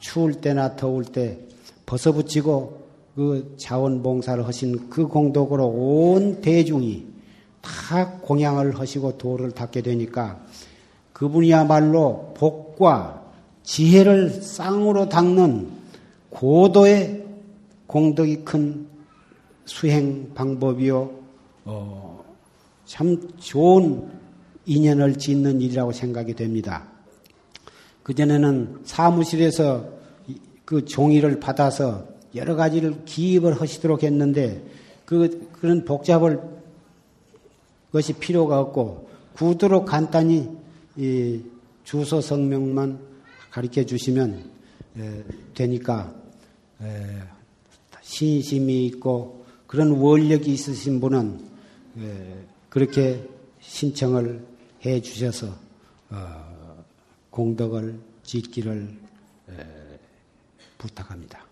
추울 때나 더울 때 벗어붙이고 그 자원봉사를 하신 그 공덕으로 온 대중이 다 공양을 하시고 도를 닦게 되니까 그분이야말로 복과 지혜를 쌍으로 닦는 고도의 공덕이 큰 수행 방법이요, 어, 참 좋은 인연을 짓는 일이라고 생각이 됩니다. 그전에는 사무실에서 그 종이를 받아서 여러 가지를 기입을 하시도록 했는데 그, 그런 복잡을 것이 필요가 없고 구두로 간단히 이 주소 성명만 가르쳐 주시면 에, 되니까 에, 신심이 있고 그런 원력이 있으신 분은 에, 그렇게 신청을 해 주셔서 어, 공덕을 짓기를 부탁합니다.